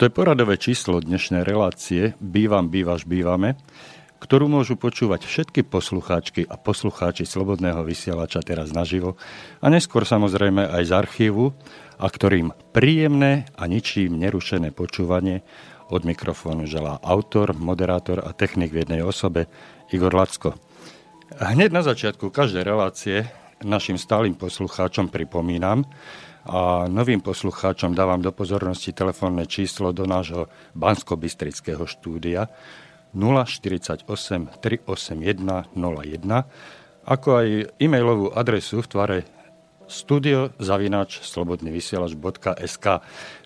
To je poradové číslo dnešnej relácie Bývam, bývaš, bývame, ktorú môžu počúvať všetky poslucháčky a poslucháči Slobodného vysielača teraz naživo a neskôr samozrejme aj z archívu a ktorým príjemné a ničím nerušené počúvanie od mikrofónu želá autor, moderátor a technik v jednej osobe Igor Lacko. Hneď na začiatku každej relácie našim stálym poslucháčom pripomínam a novým poslucháčom dávam do pozornosti telefónne číslo do nášho bansko-bystrického štúdia 048 381 01 ako aj e-mailovú adresu v tvare studiozavinač.slobodnyvysielač.sk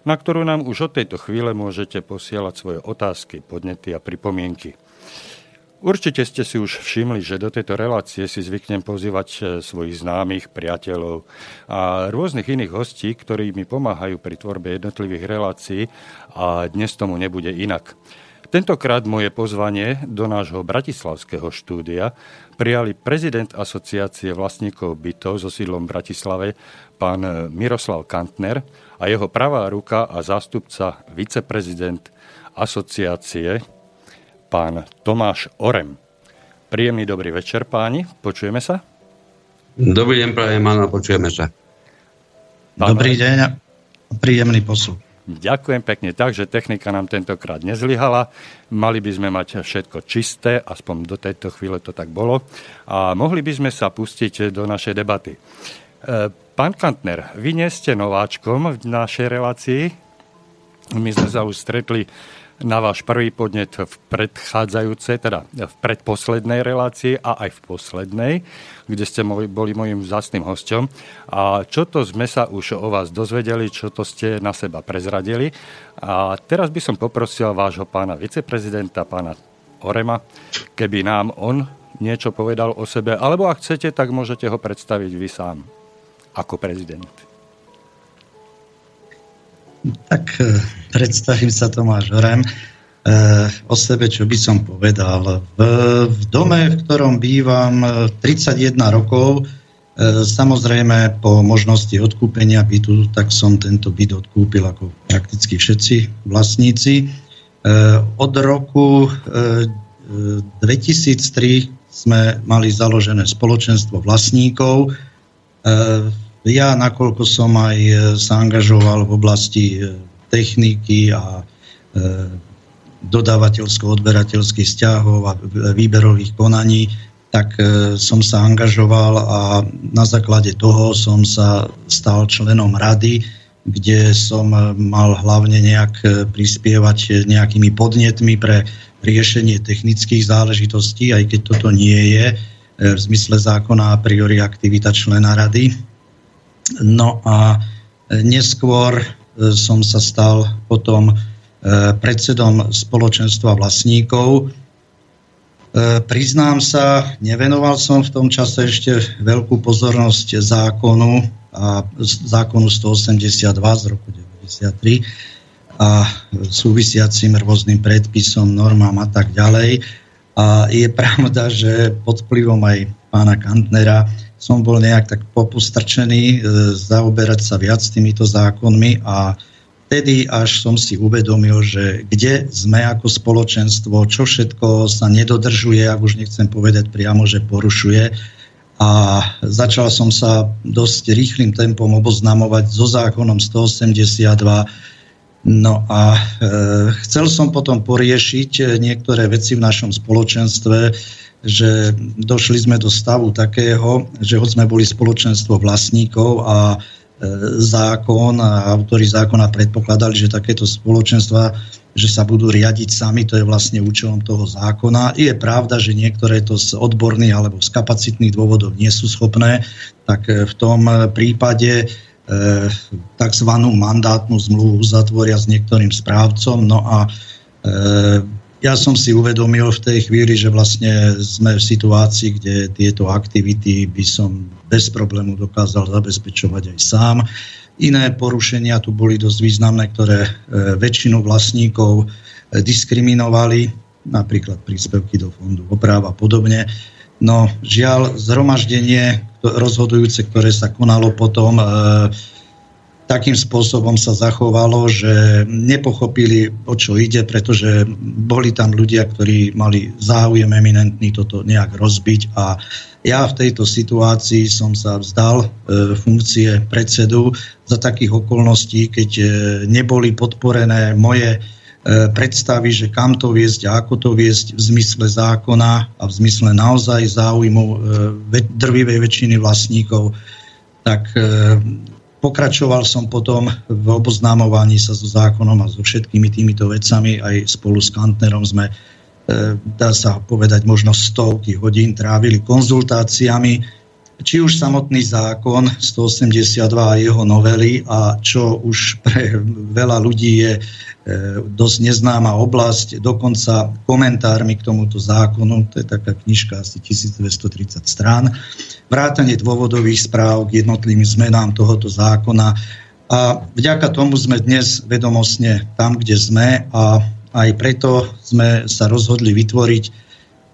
na ktorú nám už od tejto chvíle môžete posielať svoje otázky, podnety a pripomienky. Určite ste si už všimli, že do tejto relácie si zvyknem pozývať e, svojich známych, priateľov a rôznych iných hostí, ktorí mi pomáhajú pri tvorbe jednotlivých relácií a dnes tomu nebude inak. Tentokrát moje pozvanie do nášho bratislavského štúdia prijali prezident Asociácie vlastníkov bytov so sídlom v Bratislave, pán Miroslav Kantner a jeho pravá ruka a zástupca viceprezident asociácie pán Tomáš Orem. Príjemný dobrý večer, páni. Počujeme sa? Dobrý deň, prajem, áno, počujeme sa. Pán dobrý deň a príjemný posluch. Ďakujem pekne. Takže technika nám tentokrát nezlyhala. Mali by sme mať všetko čisté, aspoň do tejto chvíle to tak bolo. A mohli by sme sa pustiť do našej debaty. E, pán Kantner, vy nie ste nováčkom v našej relácii. My sme sa už stretli na váš prvý podnet v predchádzajúcej, teda v predposlednej relácii a aj v poslednej, kde ste boli mojim vzácným hostom. A čo to sme sa už o vás dozvedeli, čo to ste na seba prezradili. A teraz by som poprosil vášho pána viceprezidenta, pána Orema, keby nám on niečo povedal o sebe, alebo ak chcete, tak môžete ho predstaviť vy sám ako prezident. Tak e, predstavím sa Tomáš Horem. E, o sebe, čo by som povedal. V, v dome, v ktorom bývam 31 e, rokov, samozrejme po možnosti odkúpenia bytu, tak som tento byt odkúpil ako prakticky všetci vlastníci. Od roku 2003 sme mali založené spoločenstvo vlastníkov. Ja, nakoľko som aj e, sa angažoval v oblasti e, techniky a e, dodávateľsko-odberateľských vzťahov a výberových konaní, tak som sa angažoval a na základe toho som sa stal členom rady, kde som mal hlavne nejak prispievať nejakými podnetmi pre riešenie technických záležitostí, aj keď toto nie je v zmysle zákona a priori aktivita člena rady. No a neskôr e, som sa stal potom e, predsedom spoločenstva vlastníkov. E, priznám sa, nevenoval som v tom čase ešte veľkú pozornosť zákonu a zákonu 182 z roku 93 a súvisiacim rôznym predpisom, normám a tak ďalej. A je pravda, že pod vplyvom aj pána Kantnera som bol nejak tak popustrčený e, zaoberať sa viac týmito zákonmi a vtedy až som si uvedomil, že kde sme ako spoločenstvo, čo všetko sa nedodržuje, ak už nechcem povedať priamo, že porušuje. A začal som sa dosť rýchlým tempom oboznamovať so zákonom 182. No a e, chcel som potom poriešiť niektoré veci v našom spoločenstve, že došli sme do stavu takého, že hoď sme boli spoločenstvo vlastníkov a e, zákon a autori zákona predpokladali, že takéto spoločenstva že sa budú riadiť sami, to je vlastne účelom toho zákona. Je pravda, že niektoré to z odborných alebo z kapacitných dôvodov nie sú schopné, tak e, v tom prípade e, tzv. mandátnu zmluvu uzatvoria s niektorým správcom. No a e, ja som si uvedomil v tej chvíli, že vlastne sme v situácii, kde tieto aktivity by som bez problému dokázal zabezpečovať aj sám. Iné porušenia tu boli dosť významné, ktoré e, väčšinu vlastníkov e, diskriminovali, napríklad príspevky do fondu oprav a podobne. No žiaľ, zhromaždenie rozhodujúce, ktoré sa konalo potom, e, takým spôsobom sa zachovalo, že nepochopili, o čo ide, pretože boli tam ľudia, ktorí mali záujem eminentný toto nejak rozbiť a ja v tejto situácii som sa vzdal e, funkcie predsedu za takých okolností, keď e, neboli podporené moje predstavy, že kam to viesť a ako to viesť v zmysle zákona a v zmysle naozaj záujmu drvivej väčšiny vlastníkov, tak Pokračoval som potom v oboznámovaní sa so zákonom a so všetkými týmito vecami. Aj spolu s Kantnerom sme, e, dá sa povedať, možno stovky hodín trávili konzultáciami či už samotný zákon 182 a jeho novely a čo už pre veľa ľudí je e, dosť neznáma oblasť, dokonca komentármi k tomuto zákonu, to je taká knižka asi 1230 strán, vrátanie dôvodových správ k jednotlivým zmenám tohoto zákona. A vďaka tomu sme dnes vedomostne tam, kde sme a aj preto sme sa rozhodli vytvoriť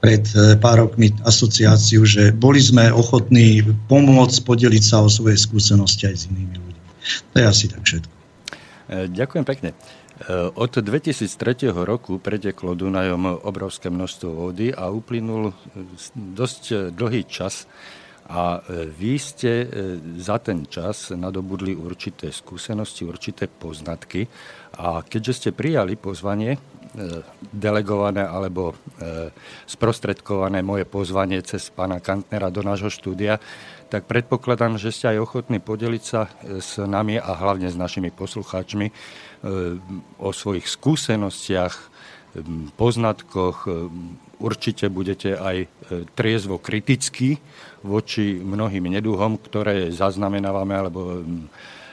pred e, pár rokmi asociáciu, že boli sme ochotní pomôcť, podeliť sa o svoje skúsenosti aj s inými ľuďmi. To je asi tak všetko. E, ďakujem pekne. E, od 2003 roku preteklo Dunajom obrovské množstvo vody a uplynul dosť dlhý čas a vy ste za ten čas nadobudli určité skúsenosti, určité poznatky a keďže ste prijali pozvanie delegované alebo e, sprostredkované moje pozvanie cez pána Kantnera do nášho štúdia, tak predpokladám, že ste aj ochotní podeliť sa e, s nami a hlavne s našimi poslucháčmi o svojich skúsenostiach, poznatkoch. Určite budete aj triezvo kritickí voči mnohým neduhom, ktoré zaznamenávame alebo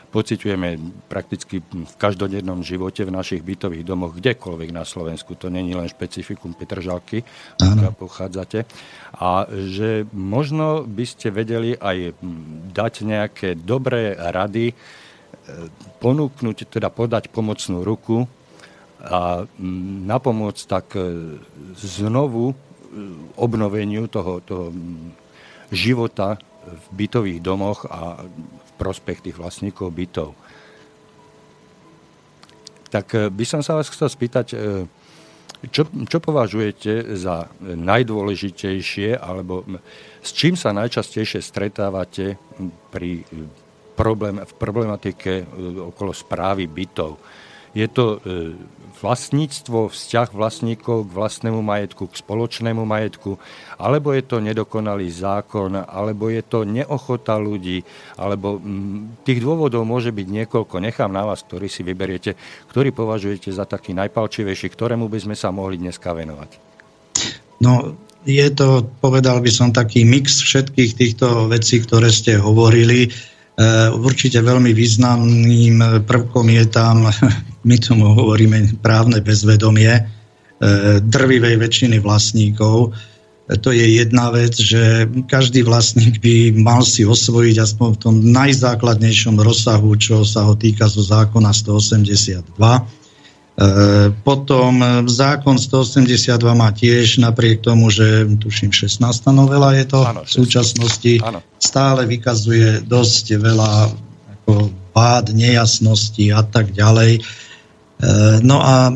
pociťujeme prakticky v každodennom živote v našich bytových domoch, kdekoľvek na Slovensku. To není len špecifikum Petržalky, ktorá pochádzate. A že možno by ste vedeli aj dať nejaké dobré rady, e, ponúknuť, teda podať pomocnú ruku a napomôcť tak e, znovu e, obnoveniu toho, toho života v bytových domoch a prospech tých vlastníkov bytov. Tak eh, by som sa vás chcel spýtať, eh, čo, čo považujete za najdôležitejšie, alebo s čím sa najčastejšie stretávate pri problém, v problematike eh, okolo správy bytov? Je to vlastníctvo, vzťah vlastníkov k vlastnému majetku, k spoločnému majetku, alebo je to nedokonalý zákon, alebo je to neochota ľudí, alebo tých dôvodov môže byť niekoľko. Nechám na vás, ktorý si vyberiete, ktorý považujete za taký najpalčivejší, ktorému by sme sa mohli dneska venovať. No, je to, povedal by som, taký mix všetkých týchto vecí, ktoré ste hovorili. E, určite veľmi významným prvkom je tam my tomu hovoríme právne bezvedomie e, drvivej väčšiny vlastníkov. E, to je jedna vec, že každý vlastník by mal si osvojiť aspoň v tom najzákladnejšom rozsahu, čo sa ho týka zo zákona 182. E, potom zákon 182 má tiež napriek tomu, že tuším 16. novela je to ano, v súčasnosti, ano. stále vykazuje dosť veľa ako pád, nejasnosti a tak ďalej. Eh, no a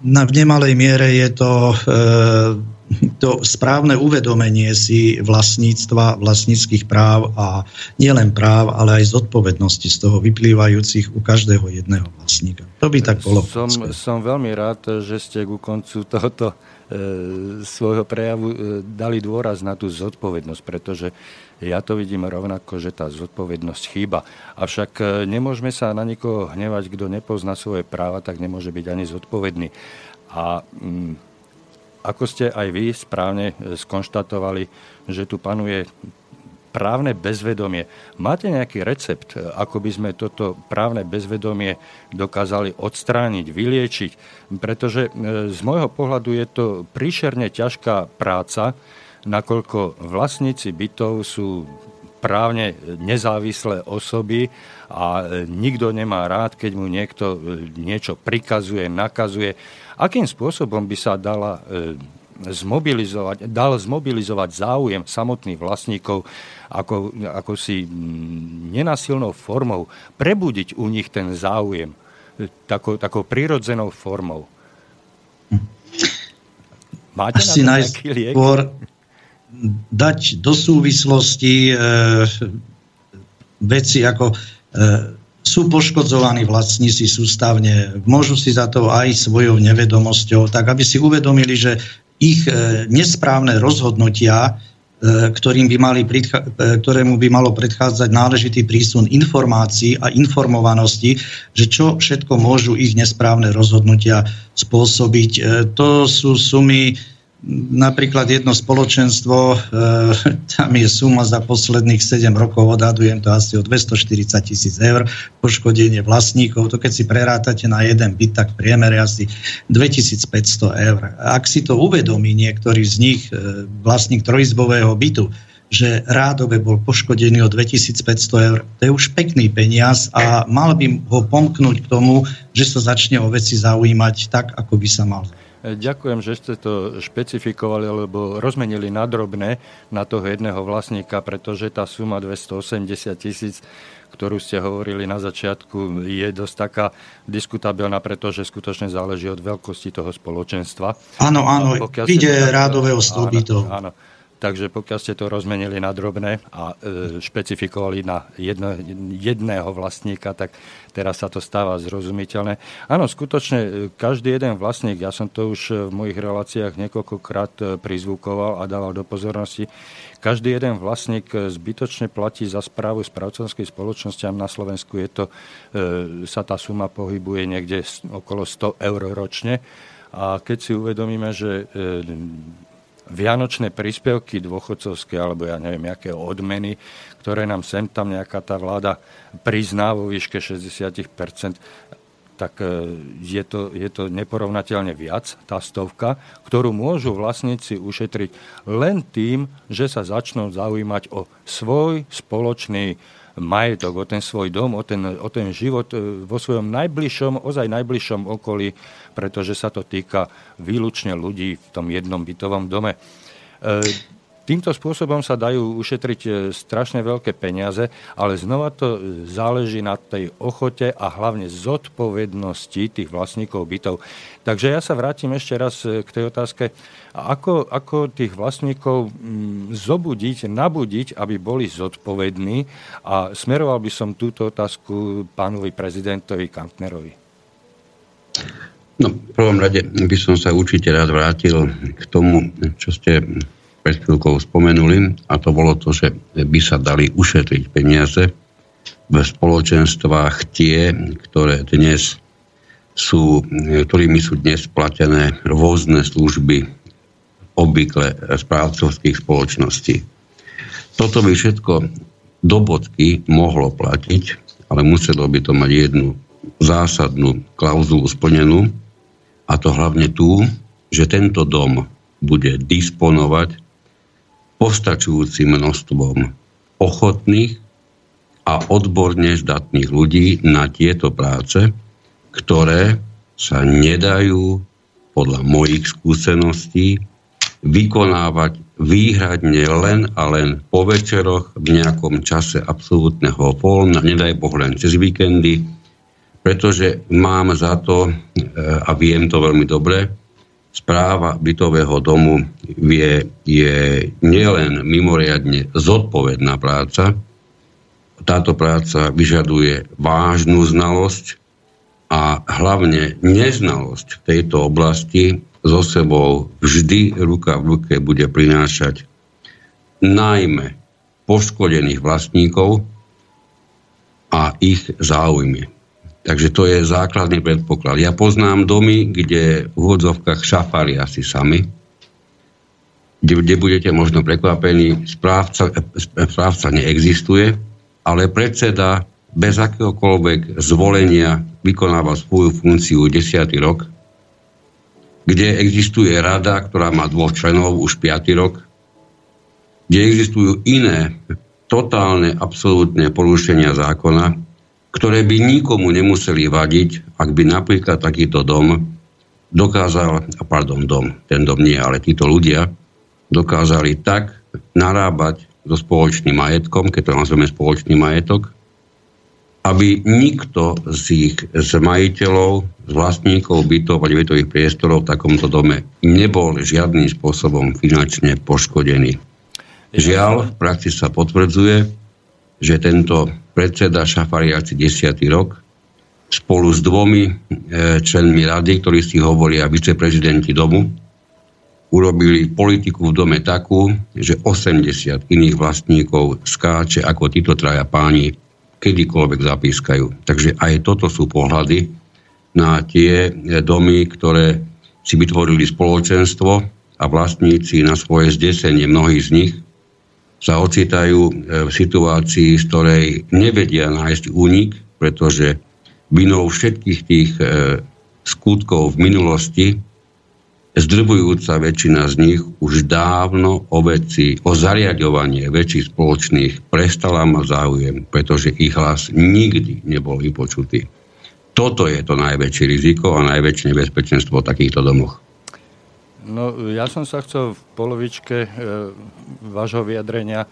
na, v nemalej miere je to eh, to správne uvedomenie si vlastníctva, vlastníckých práv a nielen práv, ale aj zodpovednosti z toho vyplývajúcich u každého jedného vlastníka. To by tak bolo. Som, som veľmi rád, že ste ku koncu tohoto e, svojho prejavu e, dali dôraz na tú zodpovednosť, pretože ja to vidím rovnako, že tá zodpovednosť chýba. Avšak e, nemôžeme sa na nikoho hnevať, kto nepozná svoje práva, tak nemôže byť ani zodpovedný. A mm, ako ste aj vy správne e, skonštatovali, že tu panuje právne bezvedomie. Máte nejaký recept, e, ako by sme toto právne bezvedomie dokázali odstrániť, vyliečiť? Pretože z môjho pohľadu je to príšerne ťažká práca, nakoľko vlastníci bytov sú právne nezávislé osoby a nikto nemá rád, keď mu niekto e, niečo prikazuje, nakazuje. Akým spôsobom by sa dala e, zmobilizovať, dal zmobilizovať záujem samotných vlastníkov ako, ako si nenasilnou formou, prebudiť u nich ten záujem takou, takou prirodzenou formou. Máte Asi na to najskôr dať do súvislosti e, veci ako e, sú poškodzovaní vlastníci sústavne, môžu si za to aj svojou nevedomosťou, tak aby si uvedomili, že ich e, nesprávne rozhodnutia, e, ktorým by mali predcha- e, ktorému by malo predchádzať náležitý prísun informácií a informovanosti, že čo všetko môžu ich nesprávne rozhodnutia spôsobiť. E, to sú sumy Napríklad jedno spoločenstvo, e, tam je suma za posledných 7 rokov, odhadujem to asi o 240 tisíc eur, poškodenie vlastníkov, to keď si prerátate na jeden byt, tak v priemere asi 2500 eur. Ak si to uvedomí niektorý z nich, e, vlastník trojizbového bytu, že rádobe bol poškodený o 2500 eur. To je už pekný peniaz a mal by ho pomknúť k tomu, že sa začne o veci zaujímať tak, ako by sa mal. Ďakujem, že ste to špecifikovali, alebo rozmenili na drobné na toho jedného vlastníka, pretože tá suma 280 tisíc, ktorú ste hovorili na začiatku, je dosť taká diskutabilná, pretože skutočne záleží od veľkosti toho spoločenstva. Áno, áno, ide rádového stĺbytov. Áno, áno. Takže pokiaľ ste to rozmenili na drobné a e, špecifikovali na jedno, jedného vlastníka, tak teraz sa to stáva zrozumiteľné. Áno, skutočne e, každý jeden vlastník, ja som to už v mojich reláciách niekoľkokrát e, prizvukoval a dával do pozornosti, každý jeden vlastník e, zbytočne platí za správu správcovskej spoločnosti a na Slovensku je to, e, sa tá suma pohybuje niekde okolo 100 eur ročne. A keď si uvedomíme, že e, vianočné príspevky dôchodcovské, alebo ja neviem, aké odmeny, ktoré nám sem tam nejaká tá vláda prizná vo výške 60%, tak e, je to, je to neporovnateľne viac, tá stovka, ktorú môžu vlastníci ušetriť len tým, že sa začnú zaujímať o svoj spoločný majetok, o ten svoj dom, o ten, o ten život e, vo svojom najbližšom, ozaj najbližšom okolí, pretože sa to týka výlučne ľudí v tom jednom bytovom dome. E, týmto spôsobom sa dajú ušetriť e, strašne veľké peniaze, ale znova to záleží na tej ochote a hlavne zodpovednosti tých vlastníkov bytov. Takže ja sa vrátim ešte raz k tej otázke, ako, ako tých vlastníkov mm, zobudiť, nabudiť, aby boli zodpovední a smeroval by som túto otázku pánovi prezidentovi Kantnerovi. No, v prvom rade by som sa určite rád vrátil k tomu, čo ste pred chvíľkou spomenuli, a to bolo to, že by sa dali ušetriť peniaze v spoločenstvách tie, ktoré dnes sú, ktorými sú dnes platené rôzne služby obvykle správcovských spoločností. Toto by všetko do bodky mohlo platiť, ale muselo by to mať jednu zásadnú klauzulu splnenú, a to hlavne tú, že tento dom bude disponovať postačujúcim množstvom ochotných a odborne zdatných ľudí na tieto práce, ktoré sa nedajú podľa mojich skúseností vykonávať výhradne len a len po večeroch v nejakom čase absolútneho voľna, nedaj Boh len cez víkendy, pretože mám za to, e, a viem to veľmi dobre, správa bytového domu je, je nielen mimoriadne zodpovedná práca, táto práca vyžaduje vážnu znalosť a hlavne neznalosť tejto oblasti so sebou vždy ruka v ruke bude prinášať najmä poškodených vlastníkov a ich záujmy. Takže to je základný predpoklad. Ja poznám domy, kde v úvodzovkách šafári asi sami, kde, kde budete možno prekvapení, správca, správca neexistuje, ale predseda bez akéhokoľvek zvolenia vykonáva svoju funkciu 10. rok kde existuje rada, ktorá má dvoch členov už 5. rok, kde existujú iné totálne, absolútne porušenia zákona, ktoré by nikomu nemuseli vadiť, ak by napríklad takýto dom dokázal, pardon, dom, ten dom nie, ale títo ľudia dokázali tak narábať so spoločným majetkom, keď to nazveme spoločný majetok, aby nikto z ich z majiteľov, z vlastníkov bytov a bytových priestorov v takomto dome nebol žiadnym spôsobom finančne poškodený. Žiaľ, v praxi sa potvrdzuje, že tento predseda Šafariaci 10. rok spolu s dvomi e, členmi rady, ktorí si hovoria viceprezidenti domu, urobili politiku v dome takú, že 80 iných vlastníkov skáče ako títo traja páni kedykoľvek zapískajú. Takže aj toto sú pohľady na tie domy, ktoré si vytvorili spoločenstvo a vlastníci na svoje zdesenie mnohí z nich sa ocitajú e, v situácii, z ktorej nevedia nájsť únik, pretože vinou všetkých tých e, skutkov v minulosti zdrbujúca väčšina z nich už dávno o veci, o zariadovanie väčších spoločných prestala mať záujem, pretože ich hlas nikdy nebol vypočutý. Toto je to najväčšie riziko a najväčšie nebezpečenstvo v takýchto domoch. No, ja som sa chcel v polovičke e, vášho vyjadrenia e,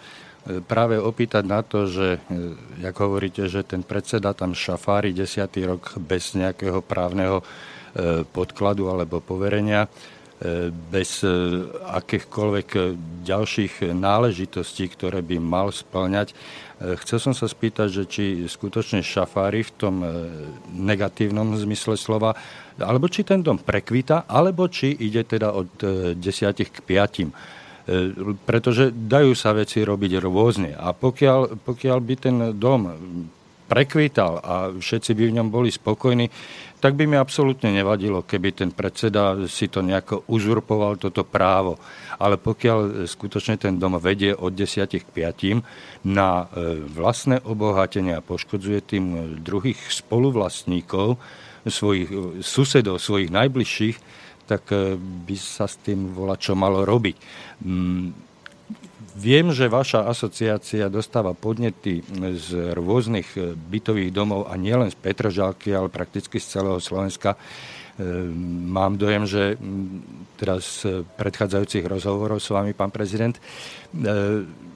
práve opýtať na to, že, e, jak hovoríte, že ten predseda tam šafári desiatý rok bez nejakého právneho e, podkladu alebo poverenia. Bez e, akýchkoľvek ďalších náležitostí, ktoré by mal splňať. E, chcel som sa spýtať, že či skutočne šafári v tom negatívnom zmysle slova, alebo či ten dom prekvita, alebo či ide teda od 10 k 5. Pretože dajú sa veci robiť rôzne. A pokiaľ, pokiaľ by ten dom prekvítal a všetci by v ňom boli spokojní, tak by mi absolútne nevadilo, keby ten predseda si to nejako uzurpoval, toto právo. Ale pokiaľ skutočne ten dom vedie od 10 k 5 na e, vlastné obohatenie a poškodzuje tým druhých spoluvlastníkov, svojich e, susedov, svojich najbližších, tak e, by sa s tým volá čo malo robiť. Viem, že vaša asociácia dostáva podnety z rôznych e, bytových domov a nielen z Petržalky, ale prakticky z celého Slovenska. E, mám dojem, že teraz z predchádzajúcich rozhovorov s vami, pán prezident, e,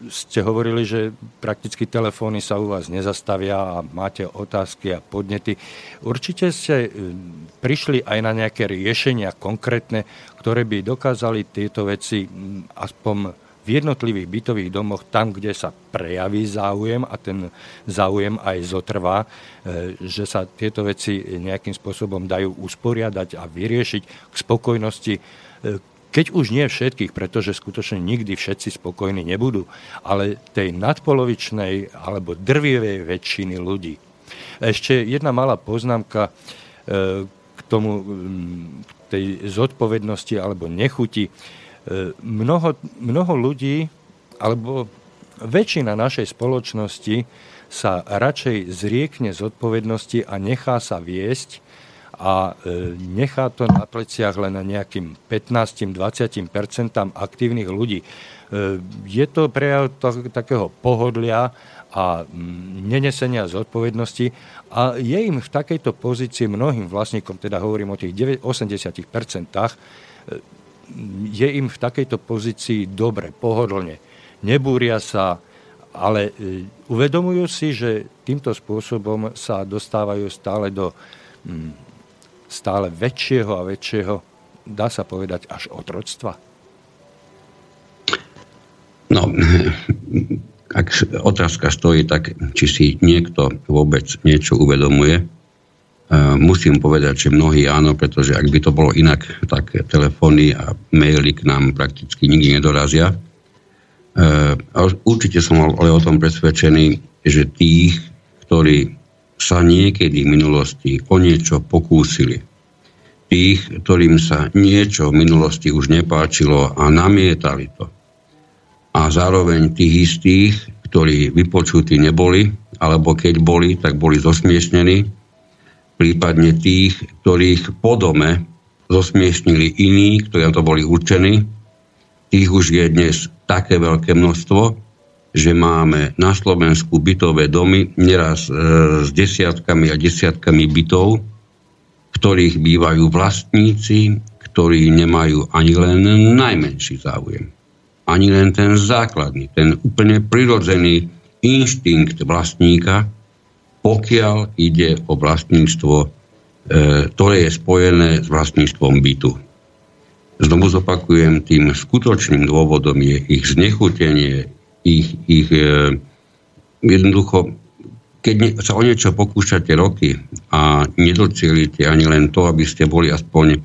ste hovorili, že prakticky telefóny sa u vás nezastavia a máte otázky a podnety. Určite ste prišli aj na nejaké riešenia konkrétne, ktoré by dokázali tieto veci aspoň v jednotlivých bytových domoch, tam, kde sa prejaví záujem a ten záujem aj zotrvá, e, že sa tieto veci nejakým spôsobom dajú usporiadať a vyriešiť k spokojnosti, e, keď už nie všetkých, pretože skutočne nikdy všetci spokojní nebudú, ale tej nadpolovičnej alebo drvivej väčšiny ľudí. Ešte jedna malá poznámka e, k tomu, tej zodpovednosti alebo nechuti mnoho, mnoho ľudí, alebo väčšina našej spoločnosti sa radšej zriekne zodpovednosti a nechá sa viesť a e, nechá to na pleciach len na nejakým 15-20% aktívnych ľudí. E, je to prejav takého pohodlia a nenesenia zodpovednosti a je im v takejto pozícii mnohým vlastníkom, teda hovorím o tých 80%, je im v takejto pozícii dobre, pohodlne. Nebúria sa, ale e, uvedomujú si, že týmto spôsobom sa dostávajú stále do mm, stále väčšieho a väčšieho, dá sa povedať, až otroctva? No, ak otázka stojí, tak či si niekto vôbec niečo uvedomuje, Musím povedať, že mnohí áno, pretože ak by to bolo inak, tak telefóny a maily k nám prakticky nikdy nedorazia. Určite som ale o tom presvedčený, že tých, ktorí sa niekedy v minulosti o niečo pokúsili, tých, ktorým sa niečo v minulosti už nepáčilo a namietali to, a zároveň tých istých, ktorí vypočutí neboli, alebo keď boli, tak boli zosmiešnení, prípadne tých, ktorých po dome zosmiešnili iní, ktorí na to boli určení. Tých už je dnes také veľké množstvo, že máme na Slovensku bytové domy neraz e, s desiatkami a desiatkami bytov, v ktorých bývajú vlastníci, ktorí nemajú ani len najmenší záujem. Ani len ten základný, ten úplne prirodzený inštinkt vlastníka, pokiaľ ide o vlastníctvo, e, ktoré je spojené s vlastníctvom bytu. Znovu zopakujem, tým skutočným dôvodom je ich znechutenie, ich, ich e, jednoducho keď sa o niečo pokúšate roky a nedocielite ani len to, aby ste boli aspoň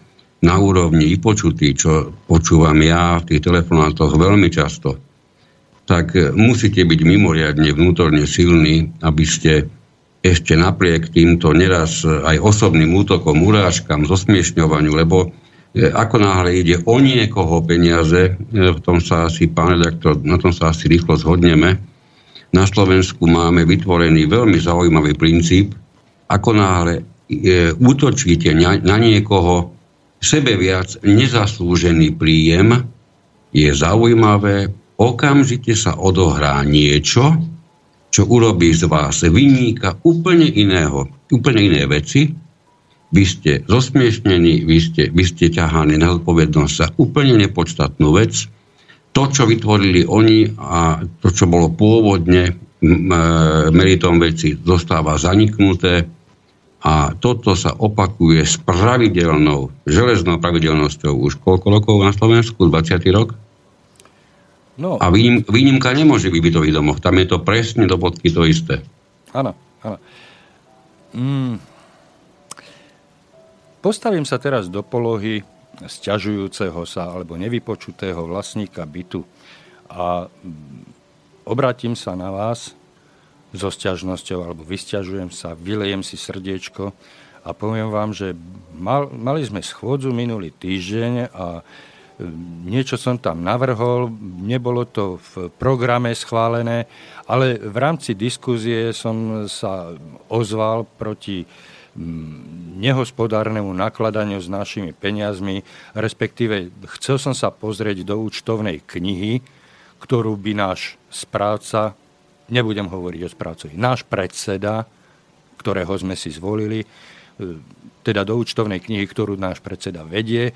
na úrovni vypočutí, čo počúvam ja v tých telefonátoch veľmi často, tak musíte byť mimoriadne vnútorne silní, aby ste ešte napriek týmto neraz aj osobným útokom, urážkam, zosmiešňovaniu, lebo e, ako náhle ide o niekoho peniaze, e, v tom sa asi, pán redaktor, na tom sa asi rýchlo zhodneme, na Slovensku máme vytvorený veľmi zaujímavý princíp, ako náhle e, útočíte na niekoho, sebe viac nezaslúžený príjem, je zaujímavé, okamžite sa odohrá niečo, čo urobí z vás vyníka úplne iného, úplne iné veci. Vy ste zosmiešnení, vy ste, vy ste ťahaní na zodpovednosť za úplne nepodstatnú vec to, čo vytvorili oni a to, čo bolo pôvodne meritom veci, zostáva zaniknuté a toto sa opakuje s pravidelnou, železnou pravidelnosťou už koľko rokov na Slovensku? 20. rok? No. A výnim, výnimka nemôže byť v bytových domoch. Tam je to presne do bodky to isté. Áno, áno. Mm. Postavím sa teraz do polohy sťažujúceho sa alebo nevypočutého vlastníka bytu a obratím sa na vás so sťažnosťou alebo vysťažujem sa, vylejem si srdiečko a poviem vám, že mal, mali sme schôdzu minulý týždeň a niečo som tam navrhol, nebolo to v programe schválené, ale v rámci diskuzie som sa ozval proti Mm, nehospodárnemu nakladaniu s našimi peniazmi, respektíve chcel som sa pozrieť do účtovnej knihy, ktorú by náš správca, nebudem hovoriť o správcovi, náš predseda, ktorého sme si zvolili, teda do účtovnej knihy, ktorú náš predseda vedie.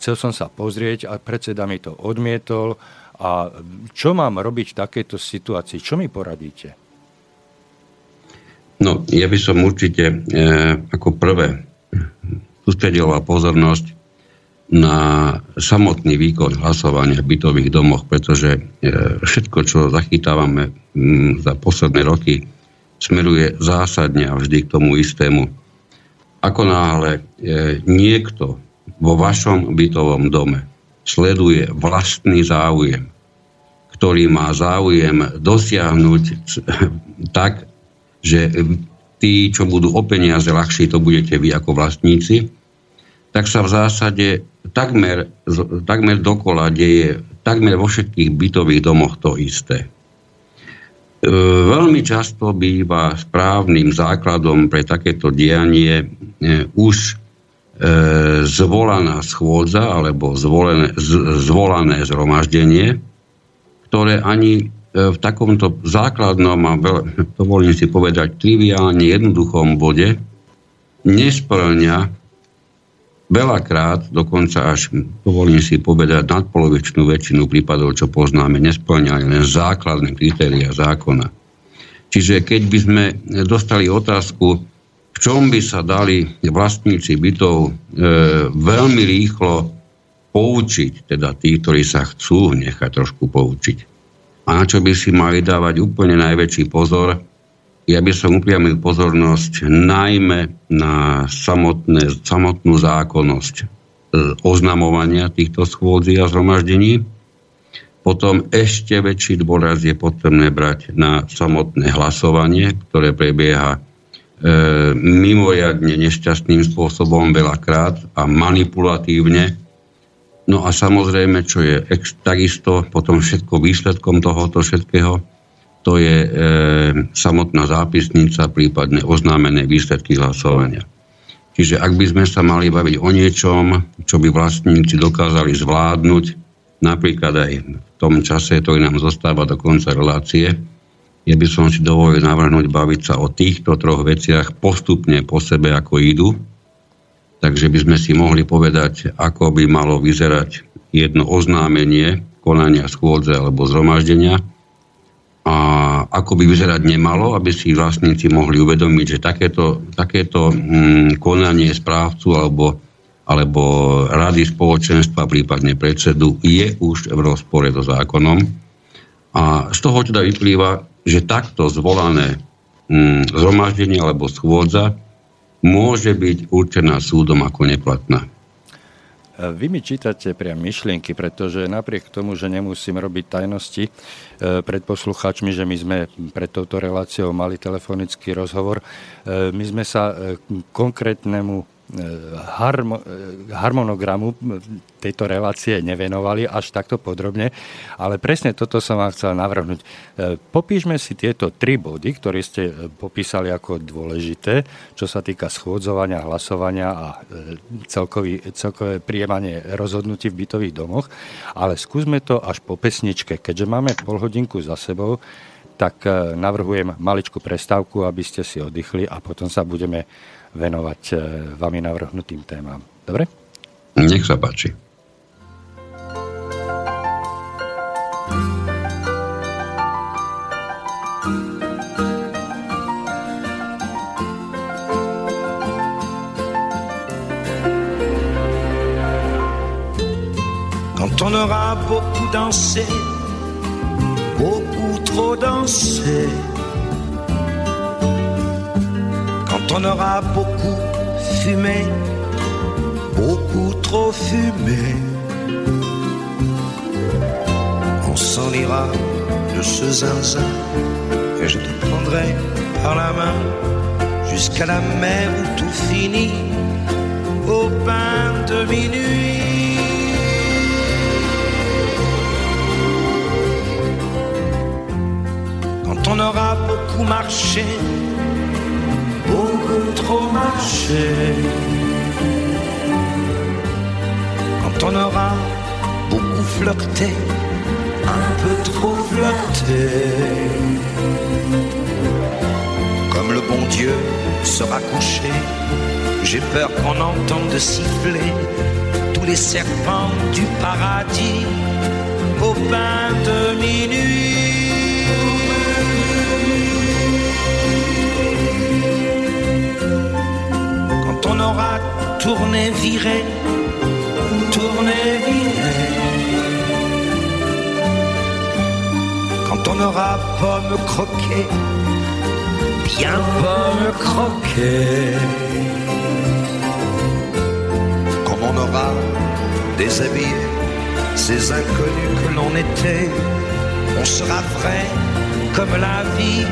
Chcel som sa pozrieť a predseda mi to odmietol. A čo mám robiť v takejto situácii? Čo mi poradíte? No, ja by som určite e, ako prvé sústredoval pozornosť na samotný výkon hlasovania v bytových domoch, pretože e, všetko, čo zachytávame m, za posledné roky, smeruje zásadne a vždy k tomu istému. Ako náhle e, niekto vo vašom bytovom dome sleduje vlastný záujem, ktorý má záujem dosiahnuť tak, že tí, čo budú o peniaze ľahší, to budete vy ako vlastníci, tak sa v zásade takmer, takmer dokola deje, takmer vo všetkých bytových domoch to isté. E, veľmi často býva správnym základom pre takéto dianie e, už e, zvolaná schôdza alebo zvolené, zvolané zhromaždenie, ktoré ani v takomto základnom a dovolím si povedať triviálne jednoduchom bode nesplňa veľakrát, dokonca až dovolím si povedať nadpolovičnú väčšinu prípadov, čo poznáme, nesplňa len základné kritéria zákona. Čiže keď by sme dostali otázku, v čom by sa dali vlastníci bytov e, veľmi rýchlo poučiť, teda tí, ktorí sa chcú nechať trošku poučiť a na čo by si mali dávať úplne najväčší pozor, ja by som upriamil pozornosť najmä na samotné, samotnú zákonnosť e, oznamovania týchto schôdzí a zhromaždení. Potom ešte väčší dôraz je potrebné brať na samotné hlasovanie, ktoré prebieha e, mimoriadne nešťastným spôsobom veľakrát a manipulatívne No a samozrejme, čo je ex, takisto potom všetko výsledkom tohoto všetkého, to je e, samotná zápisnica, prípadne oznámené výsledky hlasovania. Čiže ak by sme sa mali baviť o niečom, čo by vlastníci dokázali zvládnuť, napríklad aj v tom čase, ktorý nám zostáva do konca relácie, ja by som si dovolil navrhnúť baviť sa o týchto troch veciach postupne po sebe, ako idú, takže by sme si mohli povedať, ako by malo vyzerať jedno oznámenie konania schôdze alebo zhromaždenia a ako by vyzerať nemalo, aby si vlastníci mohli uvedomiť, že takéto, takéto hm, konanie správcu alebo, alebo rady spoločenstva, prípadne predsedu, je už v rozpore so zákonom. A z toho teda vyplýva, že takto zvolané hm, zhromaždenie alebo schôdza môže byť určená súdom ako neplatná. Vy mi čítate priam myšlienky, pretože napriek tomu, že nemusím robiť tajnosti e, pred poslucháčmi, že my sme pred touto reláciou mali telefonický rozhovor, e, my sme sa e, konkrétnemu harmonogramu tejto relácie nevenovali až takto podrobne, ale presne toto som vám chcel navrhnúť. E, popíšme si tieto tri body, ktoré ste popísali ako dôležité, čo sa týka schôdzovania, hlasovania a celkový, celkové prijímanie rozhodnutí v bytových domoch, ale skúsme to až po pesničke. Keďže máme pol hodinku za sebou, tak navrhujem maličku prestávku, aby ste si oddychli a potom sa budeme venovať vami navrhnutým témam. Dobre? Nech sa páči. Quand on aura beaucoup dansé, beaucoup trop dansé, quand on aura beaucoup fumé, beaucoup trop fumé, on s'en ira de ce zinzin et je te prendrai par la main jusqu'à la mer où tout finit au pain de minuit. Quand on aura beaucoup marché, trop marché, quand on aura beaucoup flirté, un peu trop flirté, comme le bon Dieu sera couché, j'ai peur qu'on entende siffler tous les serpents du paradis au pain de minuit. Aura tourné, viré, tourné, viré. Quand on aura pomme croqué, bien pomme croqué. Quand on aura déshabillé ces inconnus que l'on était, on sera vrai comme la vie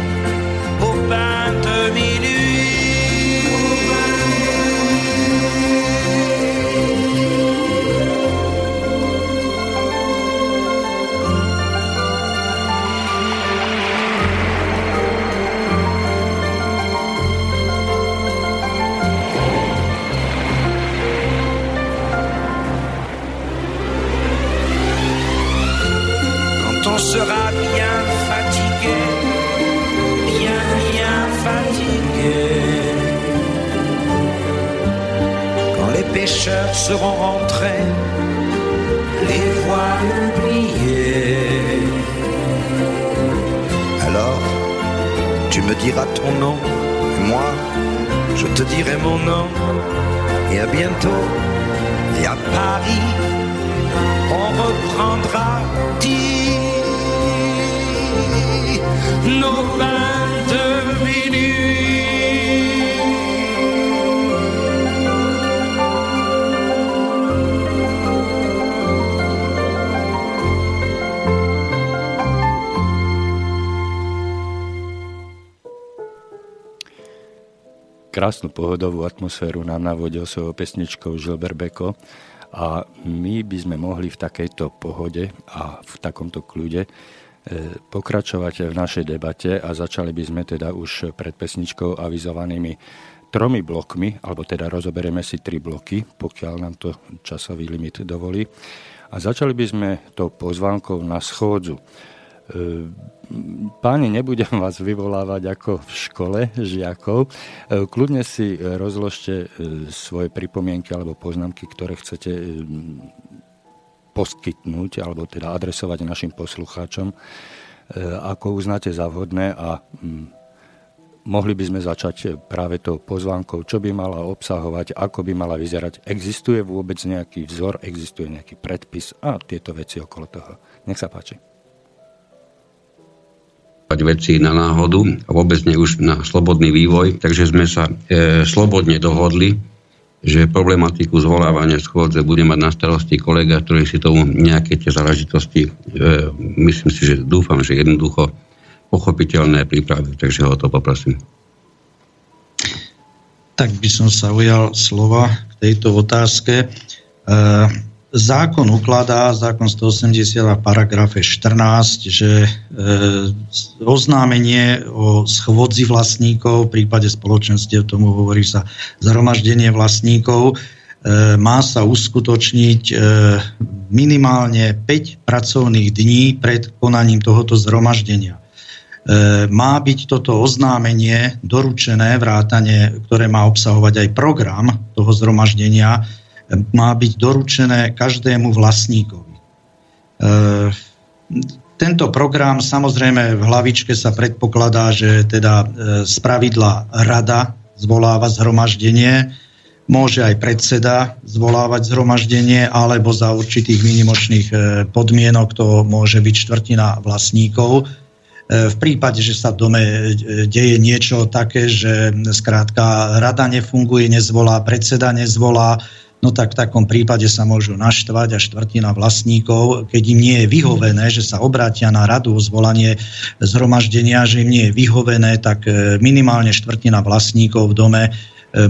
seront rentrés, les voiles oubliées. Alors, tu me diras ton nom, et moi, je te dirai mon nom, et à bientôt, et à Paris, on reprendra nos bains de. Krásnu pohodovú atmosféru nám navodil svojou pesničkou Žilber Beko a my by sme mohli v takejto pohode a v takomto kľude E, pokračovať v našej debate a začali by sme teda už pred pesničkou avizovanými tromi blokmi, alebo teda rozoberieme si tri bloky, pokiaľ nám to časový limit dovolí. A začali by sme tou pozvánkou na schôdzu. Páni, nebudem vás vyvolávať ako v škole žiakov. Kľudne si rozložte svoje pripomienky alebo poznámky, ktoré chcete poskytnúť alebo teda adresovať našim poslucháčom, ako uznáte za vhodné a mohli by sme začať práve tou pozvánkou, čo by mala obsahovať, ako by mala vyzerať. Existuje vôbec nejaký vzor, existuje nejaký predpis a tieto veci okolo toho. Nech sa páči. Veci na náhodu a vôbec nie už na slobodný vývoj, takže sme sa e, slobodne dohodli, že problematiku zvolávania schôdze bude mať na starosti kolega, ktorý si tomu nejaké tie záležitosti, e, myslím si, že dúfam, že jednoducho pochopiteľné prípravy, takže ho to poprosím. Tak by som sa ujal slova k tejto otázke. E, zákon ukladá, zákon 180 a paragrafe 14, že e, oznámenie o schôdzi vlastníkov, v prípade spoločenstiev tomu hovorí sa zhromaždenie vlastníkov, e, má sa uskutočniť minimálne 5 pracovných dní pred konaním tohoto zhromaždenia. E, má byť toto oznámenie doručené, vrátane, ktoré má obsahovať aj program toho zhromaždenia, e, má byť doručené každému vlastníkovi. E, tento program, samozrejme v hlavičke sa predpokladá, že teda z pravidla rada zvoláva zhromaždenie, môže aj predseda zvolávať zhromaždenie, alebo za určitých výnimočných podmienok to môže byť štvrtina vlastníkov v prípade, že sa v dome deje niečo také, že skrátka rada nefunguje, nezvolá, predseda nezvolá, no tak v takom prípade sa môžu naštvať a štvrtina vlastníkov, keď im nie je vyhovené, že sa obrátia na radu o zvolanie zhromaždenia, že im nie je vyhovené, tak e, minimálne štvrtina vlastníkov v dome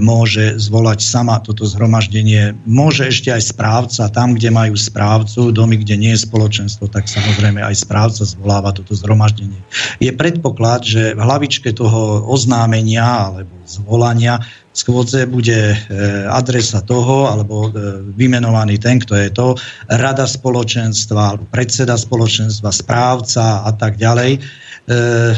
môže zvolať sama toto zhromaždenie. Môže ešte aj správca, tam, kde majú správcu, domy, kde nie je spoločenstvo, tak samozrejme aj správca zvoláva toto zhromaždenie. Je predpoklad, že v hlavičke toho oznámenia alebo zvolania schôdze bude e, adresa toho, alebo e, vymenovaný ten, kto je to, rada spoločenstva, predseda spoločenstva, správca a tak ďalej. E,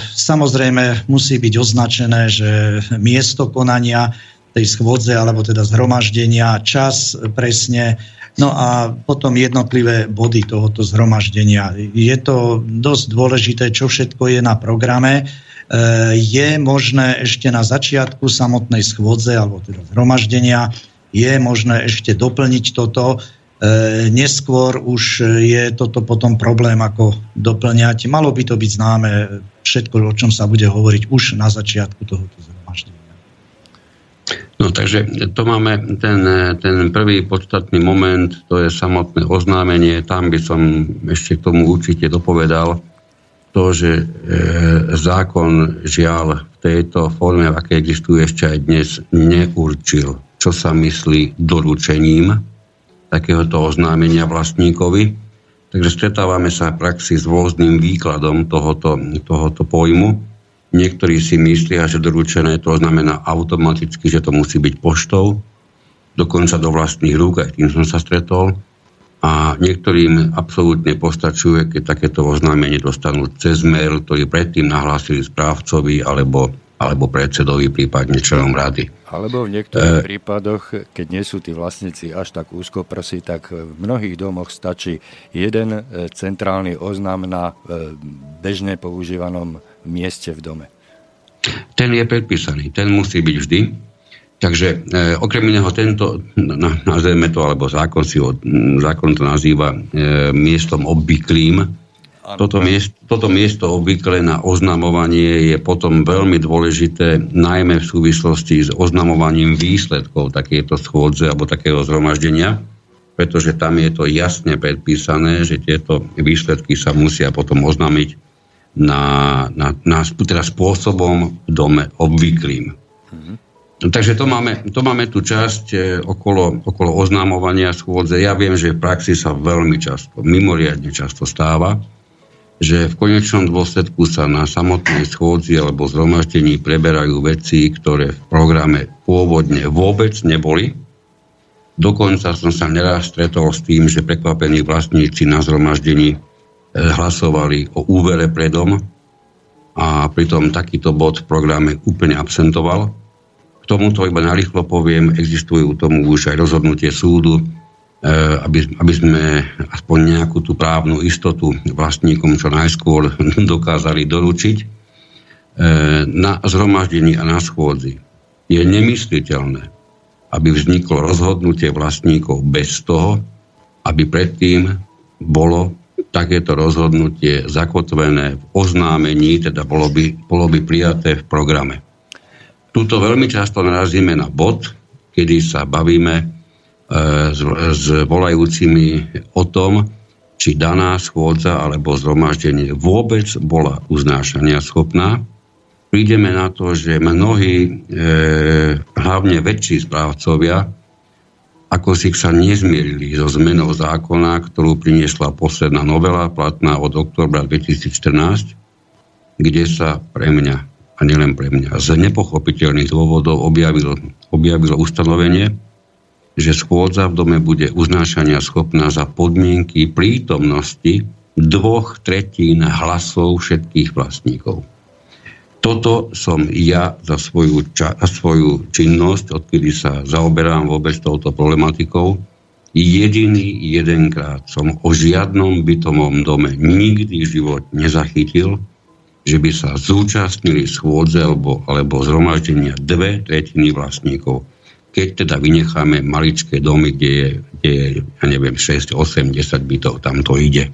samozrejme musí byť označené, že miesto konania tej schôdze alebo teda zhromaždenia, čas presne, no a potom jednotlivé body tohoto zhromaždenia. Je to dosť dôležité, čo všetko je na programe. E, je možné ešte na začiatku samotnej schôdze alebo teda zhromaždenia je možné ešte doplniť toto. E, neskôr už je toto potom problém, ako doplňať. Malo by to byť známe všetko, o čom sa bude hovoriť už na začiatku tohoto zhromaždenia. No takže to máme ten, ten prvý podstatný moment, to je samotné oznámenie. Tam by som ešte k tomu určite dopovedal to, že e, zákon žiaľ v tejto forme, v akej existuje ešte aj dnes, neurčil, čo sa myslí doručením takéhoto oznámenia vlastníkovi. Takže stretávame sa v praxi s rôznym výkladom tohoto, tohoto pojmu Niektorí si myslia, že doručené to znamená automaticky, že to musí byť poštou, dokonca do vlastných rúk, aj tým som sa stretol. A niektorým absolútne postačuje, keď takéto oznámenie dostanú cez mail, ktorý predtým nahlásili správcovi alebo, alebo predsedovi, prípadne členom rady. Alebo v niektorých e... prípadoch, keď nie sú tí vlastníci až tak úzko prsí, tak v mnohých domoch stačí jeden e, centrálny oznám na e, bežne používanom mieste v dome? Ten je predpísaný, ten musí byť vždy. Takže e, okrem iného tento, na, nazveme to, alebo zákon, si ho, zákon to nazýva e, miestom obvyklým. Toto miesto, toto miesto obvykle na oznamovanie je potom veľmi dôležité, najmä v súvislosti s oznamovaním výsledkov takéto schôdze alebo takého zhromaždenia, pretože tam je to jasne predpísané, že tieto výsledky sa musia potom oznámiť na, na, na teda spôsobom v dome obvyklým. Mm-hmm. Takže to máme, to máme tú časť e, okolo, okolo oznámovania schôdze. Ja viem, že v praxi sa veľmi často, mimoriadne často stáva, že v konečnom dôsledku sa na samotnej schôdzi alebo zhromaždení preberajú veci, ktoré v programe pôvodne vôbec neboli. Dokonca som sa neraz stretol s tým, že prekvapení vlastníci na zhromaždení hlasovali o úvere predom a pritom takýto bod v programe úplne absentoval. K tomuto iba narýchlo poviem, existujú tomu už aj rozhodnutie súdu, aby, aby sme aspoň nejakú tú právnu istotu vlastníkom čo najskôr dokázali doručiť. Na zhromaždení a na schôdzi je nemysliteľné, aby vzniklo rozhodnutie vlastníkov bez toho, aby predtým bolo takéto rozhodnutie zakotvené v oznámení, teda bolo by, bolo by prijaté v programe. Tuto veľmi často narazíme na bod, kedy sa bavíme e, s, s volajúcimi o tom, či daná schôdza alebo zhromaždenie vôbec bola uznášania schopná. Prídeme na to, že mnohí, e, hlavne väčší správcovia, ako si sa nezmierili so zmenou zákona, ktorú priniesla posledná novela, platná od oktobra 2014, kde sa pre mňa, a nielen pre mňa, z nepochopiteľných dôvodov objavilo, objavilo ustanovenie, že schôdza v dome bude uznášania schopná za podmienky prítomnosti dvoch tretín hlasov všetkých vlastníkov. Toto som ja za svoju, ča, svoju činnosť, odkedy sa zaoberám vôbec touto problematikou, jediný jedenkrát som o žiadnom bytovom dome nikdy život nezachytil, že by sa zúčastnili schôdze alebo, alebo zhromaždenia dve tretiny vlastníkov. Keď teda vynecháme maličké domy, kde je, kde je ja neviem, 6, 8, 10 bytov, tam to ide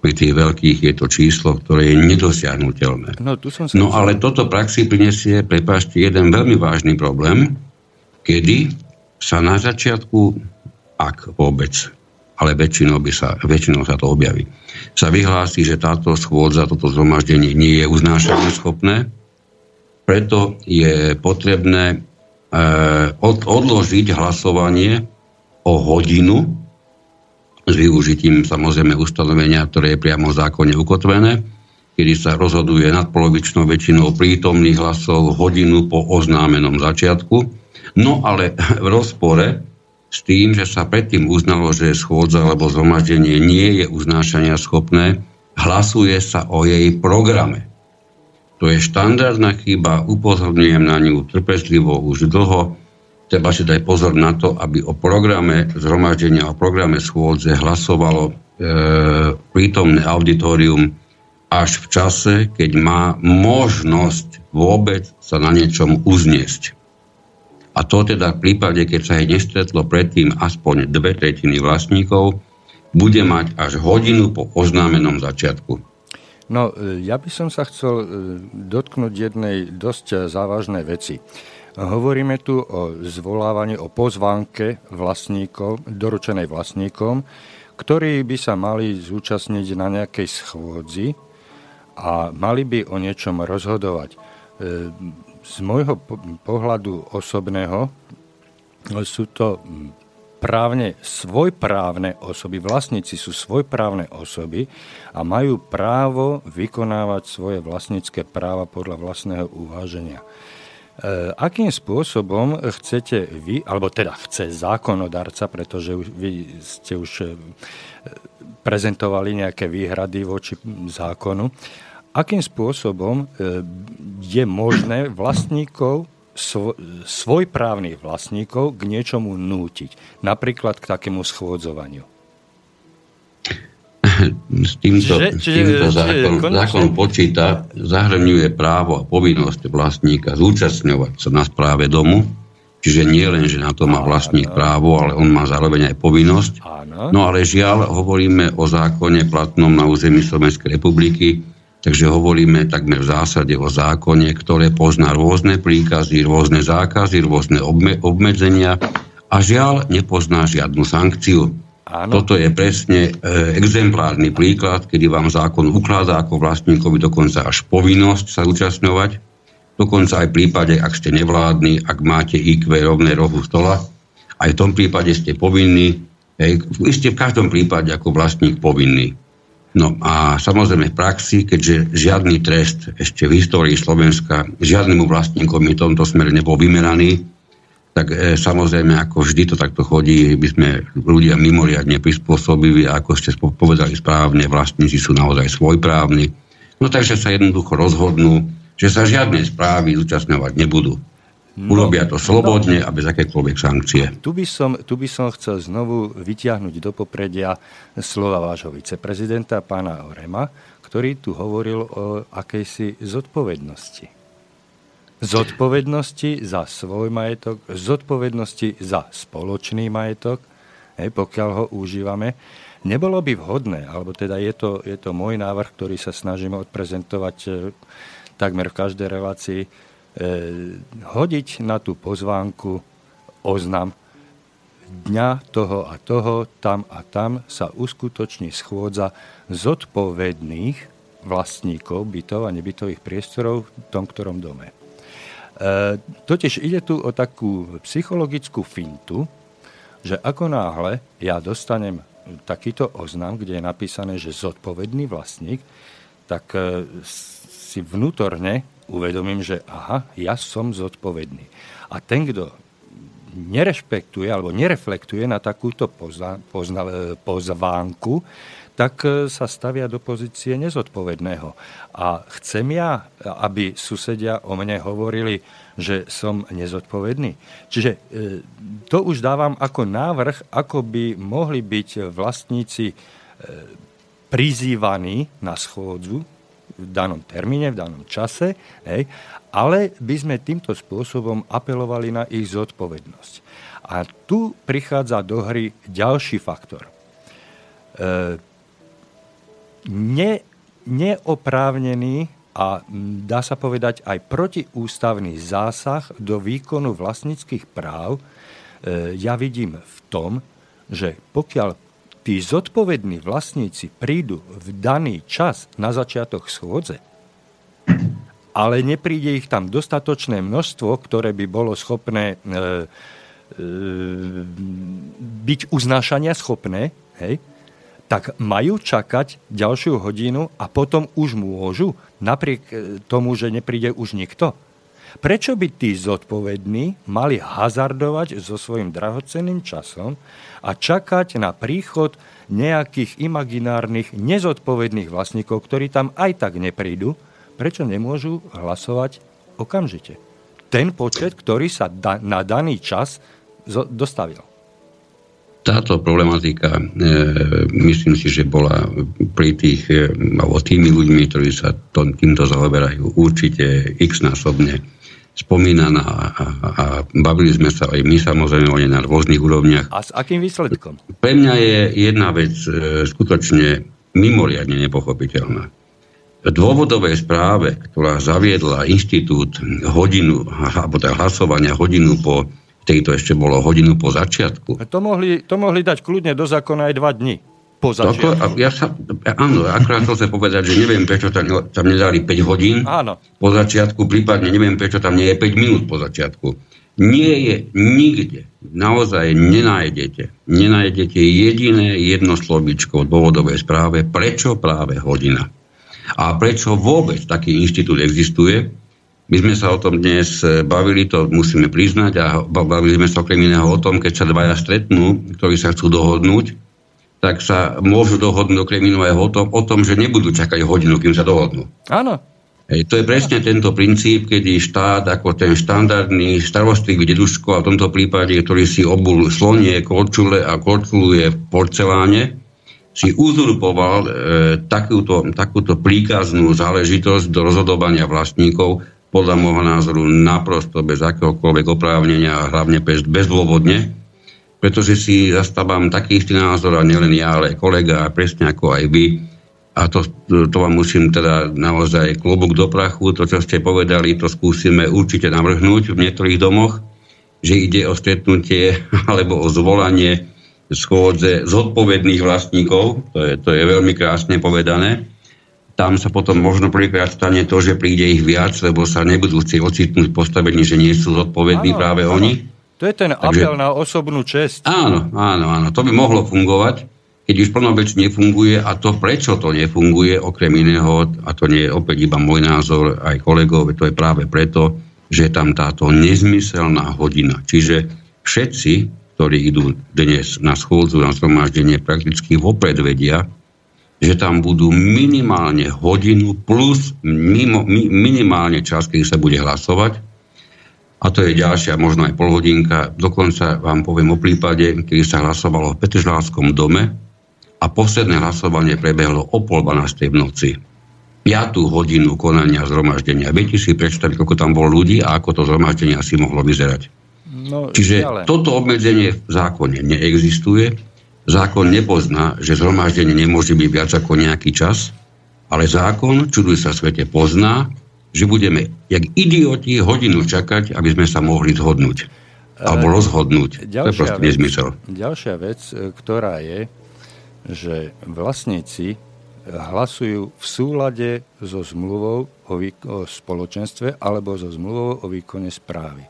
pri tých veľkých je to číslo, ktoré je nedosiahnutelné. No, tu som sa no ale toto praxi prinesie, prepáčte, jeden veľmi vážny problém, kedy sa na začiatku, ak vôbec, ale väčšinou, by sa, väčšinou sa to objaví, sa vyhlási, že táto schôdza, toto zhromaždenie nie je uznášanie schopné, preto je potrebné e, od, odložiť hlasovanie o hodinu s využitím samozrejme ustanovenia, ktoré je priamo v zákone ukotvené, kedy sa rozhoduje nadpolovičnou väčšinou prítomných hlasov hodinu po oznámenom začiatku. No ale v rozpore s tým, že sa predtým uznalo, že schôdza alebo zhromaždenie nie je uznášania schopné, hlasuje sa o jej programe. To je štandardná chyba, upozorňujem na ňu trpezlivo už dlho, treba si dať pozor na to, aby o programe zhromaždenia, o programe schôdze hlasovalo e, prítomné auditorium až v čase, keď má možnosť vôbec sa na niečom uzniesť. A to teda v prípade, keď sa jej nestretlo predtým aspoň dve tretiny vlastníkov, bude mať až hodinu po oznámenom začiatku. No, e, ja by som sa chcel e, dotknúť jednej dosť závažnej veci. Hovoríme tu o zvolávaní, o pozvánke vlastníkov, doručenej vlastníkom, ktorí by sa mali zúčastniť na nejakej schôdzi a mali by o niečom rozhodovať. E, z môjho pohľadu osobného sú to právne svojprávne osoby, vlastníci sú svojprávne osoby a majú právo vykonávať svoje vlastnícke práva podľa vlastného uváženia. Eh, akým spôsobom chcete vy, alebo teda chce zákonodarca, pretože vy ste už eh, prezentovali nejaké výhrady voči zákonu, akým spôsobom eh, je možné vlastníkov, svojprávnych vlastníkov k niečomu nútiť, napríklad k takému schôdzovaniu? S týmto, čiže, s týmto čiže, zákon, čiže, zákon počíta, zahrňuje právo a povinnosť vlastníka zúčastňovať sa na správe domu, čiže nie len, že na to má vlastník právo, ale on má zároveň aj povinnosť. No ale žiaľ, hovoríme o zákone platnom na území Slovenskej republiky, takže hovoríme takmer v zásade o zákone, ktoré pozná rôzne príkazy, rôzne zákazy, rôzne obmedzenia a žiaľ nepozná žiadnu sankciu. Áno. Toto je presne e, exemplárny príklad, kedy vám zákon ukladá ako vlastníkovi dokonca až povinnosť sa zúčastňovať. Dokonca aj v prípade, ak ste nevládni, ak máte IQ rovné rohu stola, aj v tom prípade ste povinní, e, ste v každom prípade ako vlastník povinný. No a samozrejme v praxi, keďže žiadny trest ešte v histórii Slovenska žiadnemu vlastníkom v tomto smere nebol vymeraný, tak e, samozrejme, ako vždy to takto chodí, by sme ľudia mimoriadne prispôsobili, ako ste povedali správne, vlastníci sú naozaj svojprávni. No takže sa jednoducho rozhodnú, že sa žiadne správy zúčastňovať nebudú. No, Urobia to slobodne no, a bez akékoľvek sankcie. Tu by, som, tu by som chcel znovu vyťahnuť do popredia slova vášho viceprezidenta, pána Orema, ktorý tu hovoril o akejsi zodpovednosti zodpovednosti za svoj majetok, zodpovednosti za spoločný majetok, pokiaľ ho užívame. Nebolo by vhodné, alebo teda je to, je to môj návrh, ktorý sa snažíme odprezentovať e, takmer v každej relácii, e, hodiť na tú pozvánku oznam dňa toho a toho, tam a tam sa uskutoční schôdza zodpovedných vlastníkov bytov a nebytových priestorov v tom ktorom dome. E, totiž ide tu o takú psychologickú fintu, že ako náhle ja dostanem takýto oznam, kde je napísané, že zodpovedný vlastník, tak e, si vnútorne uvedomím, že aha, ja som zodpovedný. A ten, kto nerešpektuje alebo nereflektuje na takúto e, pozvánku, tak sa stavia do pozície nezodpovedného. A chcem ja, aby susedia o mne hovorili, že som nezodpovedný. Čiže e, to už dávam ako návrh, ako by mohli byť vlastníci e, prizývaní na schôdzu v danom termíne, v danom čase, hej, ale by sme týmto spôsobom apelovali na ich zodpovednosť. A tu prichádza do hry ďalší faktor. E, ne, neoprávnený a dá sa povedať aj protiústavný zásah do výkonu vlastníckých práv e, ja vidím v tom, že pokiaľ tí zodpovední vlastníci prídu v daný čas na začiatok schôdze, ale nepríde ich tam dostatočné množstvo, ktoré by bolo schopné e, e, byť uznášania schopné, hej, tak majú čakať ďalšiu hodinu a potom už môžu, napriek e, tomu, že nepríde už nikto. Prečo by tí zodpovední mali hazardovať so svojím drahocenným časom a čakať na príchod nejakých imaginárnych, nezodpovedných vlastníkov, ktorí tam aj tak neprídu, prečo nemôžu hlasovať okamžite? Ten počet, ktorý sa da- na daný čas dostavil táto problematika, e, myslím si, že bola pri tých, e, alebo tými ľuďmi, ktorí sa to, týmto zaoberajú, určite x násobne spomínaná a, a, a bavili sme sa aj my samozrejme o nej na rôznych úrovniach. A s akým výsledkom? Pre mňa je jedna vec e, skutočne mimoriadne nepochopiteľná. V dôvodovej správe, ktorá zaviedla inštitút hodinu, alebo teda hlasovania hodinu po vtedy to ešte bolo hodinu po začiatku. To mohli, to mohli dať kľudne do zákona aj dva dni. Po začiatku. Toto, ja sa, áno, akorát to chcem povedať, že neviem, prečo tam, tam nedali 5 hodín áno. po začiatku, prípadne neviem, prečo tam nie je 5 minút po začiatku. Nie je nikde, naozaj nenájdete, nenájdete jediné jedno slovíčko v dôvodovej správe, prečo práve hodina. A prečo vôbec taký inštitút existuje, my sme sa o tom dnes e, bavili, to musíme priznať, a bavili sme sa okrem iného o tom, keď sa dvaja stretnú, ktorí sa chcú dohodnúť, tak sa môžu dohodnúť okrem iného aj o tom, o tom, že nebudú čakať hodinu, kým sa dohodnú. Áno. Hej, to je presne tento princíp, kedy štát ako ten štandardný starostlivý deduško, a v tomto prípade, ktorý si obul slonie, korčule a korčuluje v porceláne, si uzurpoval e, takúto, takúto príkaznú záležitosť do rozhodovania vlastníkov podľa môjho názoru naprosto bez akéhokoľvek oprávnenia a hlavne bez, bezdôvodne, pretože si zastávam taký istý názor a nielen ja, ale kolega a presne ako aj vy. A to, to vám musím teda naozaj klobúk do prachu, to, čo ste povedali, to skúsime určite navrhnúť v niektorých domoch, že ide o stretnutie alebo o zvolanie schôdze zodpovedných vlastníkov, to je, to je veľmi krásne povedané, tam sa potom možno prvýkrát stane to, že príde ich viac, lebo sa nebudú chcieť ocitnúť postavení, že nie sú zodpovední áno, práve áno. oni. To je ten Takže, apel na osobnú čest. Áno, áno, áno. To by mohlo fungovať, keď už plnobeč nefunguje a to, prečo to nefunguje, okrem iného, a to nie je opäť iba môj názor, aj kolegov, to je práve preto, že je tam táto nezmyselná hodina. Čiže všetci, ktorí idú dnes na schôdzu, na zhromaždenie, prakticky vopred vedia, že tam budú minimálne hodinu plus mimo, mi, minimálne čas, keď sa bude hlasovať. A to je ďalšia, možno aj polhodinka. Dokonca vám poviem o prípade, kedy sa hlasovalo v Petržalskom dome a posledné hlasovanie prebehlo o pol 12. v noci. Piatú hodinu konania zhromaždenia. Viete si predstaviť, koľko tam bolo ľudí a ako to zhromaždenie asi mohlo vyzerať. No, Čiže ale... toto obmedzenie v zákone neexistuje Zákon nepozná, že zhromaždenie nemôže byť viac ako nejaký čas, ale zákon, čuduj sa svete, pozná, že budeme, jak idioti, hodinu čakať, aby sme sa mohli zhodnúť. Alebo e, rozhodnúť. Ďalšia to je proste nezmysel. Ďalšia vec, e, ktorá je, že vlastníci hlasujú v súlade so zmluvou o, o spoločenstve alebo so zmluvou o výkone správy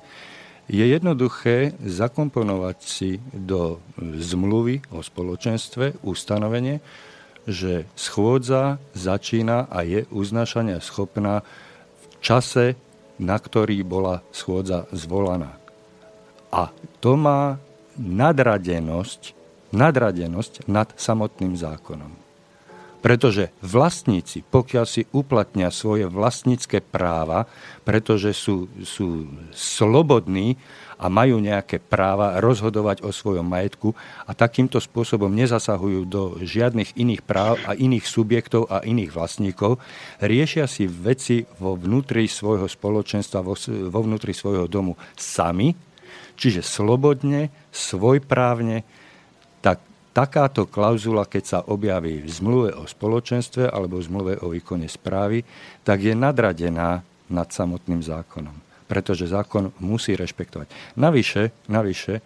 je jednoduché zakomponovať si do zmluvy o spoločenstve ustanovenie, že schôdza začína a je uznášania schopná v čase, na ktorý bola schôdza zvolaná. A to má nadradenosť, nadradenosť nad samotným zákonom. Pretože vlastníci, pokiaľ si uplatnia svoje vlastnícke práva, pretože sú, sú slobodní a majú nejaké práva rozhodovať o svojom majetku a takýmto spôsobom nezasahujú do žiadnych iných práv a iných subjektov a iných vlastníkov, riešia si veci vo vnútri svojho spoločenstva, vo, vo vnútri svojho domu sami, čiže slobodne, svojprávne, tak takáto klauzula, keď sa objaví v zmluve o spoločenstve alebo v zmluve o výkone správy, tak je nadradená nad samotným zákonom. Pretože zákon musí rešpektovať. Navyše, navyše e,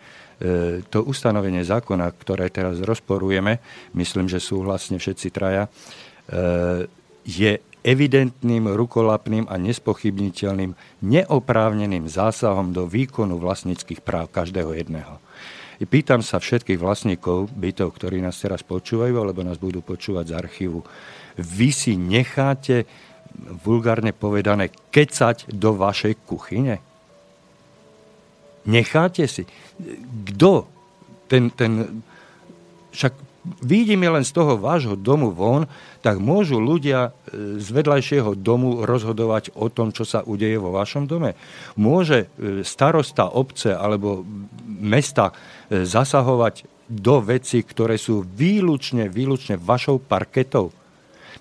to ustanovenie zákona, ktoré teraz rozporujeme, myslím, že súhlasne všetci traja, e, je evidentným, rukolapným a nespochybniteľným neoprávneným zásahom do výkonu vlastníckých práv každého jedného. Pýtam sa všetkých vlastníkov bytov, ktorí nás teraz počúvajú, alebo nás budú počúvať z archívu. Vy si necháte, vulgárne povedané, kecať do vašej kuchyne? Necháte si? Kto? Ten, ten, však vidíme len z toho vášho domu von, tak môžu ľudia e, z vedľajšieho domu rozhodovať o tom, čo sa udeje vo vašom dome. Môže e, starosta obce alebo mesta e, zasahovať do veci, ktoré sú výlučne, výlučne vašou parketou.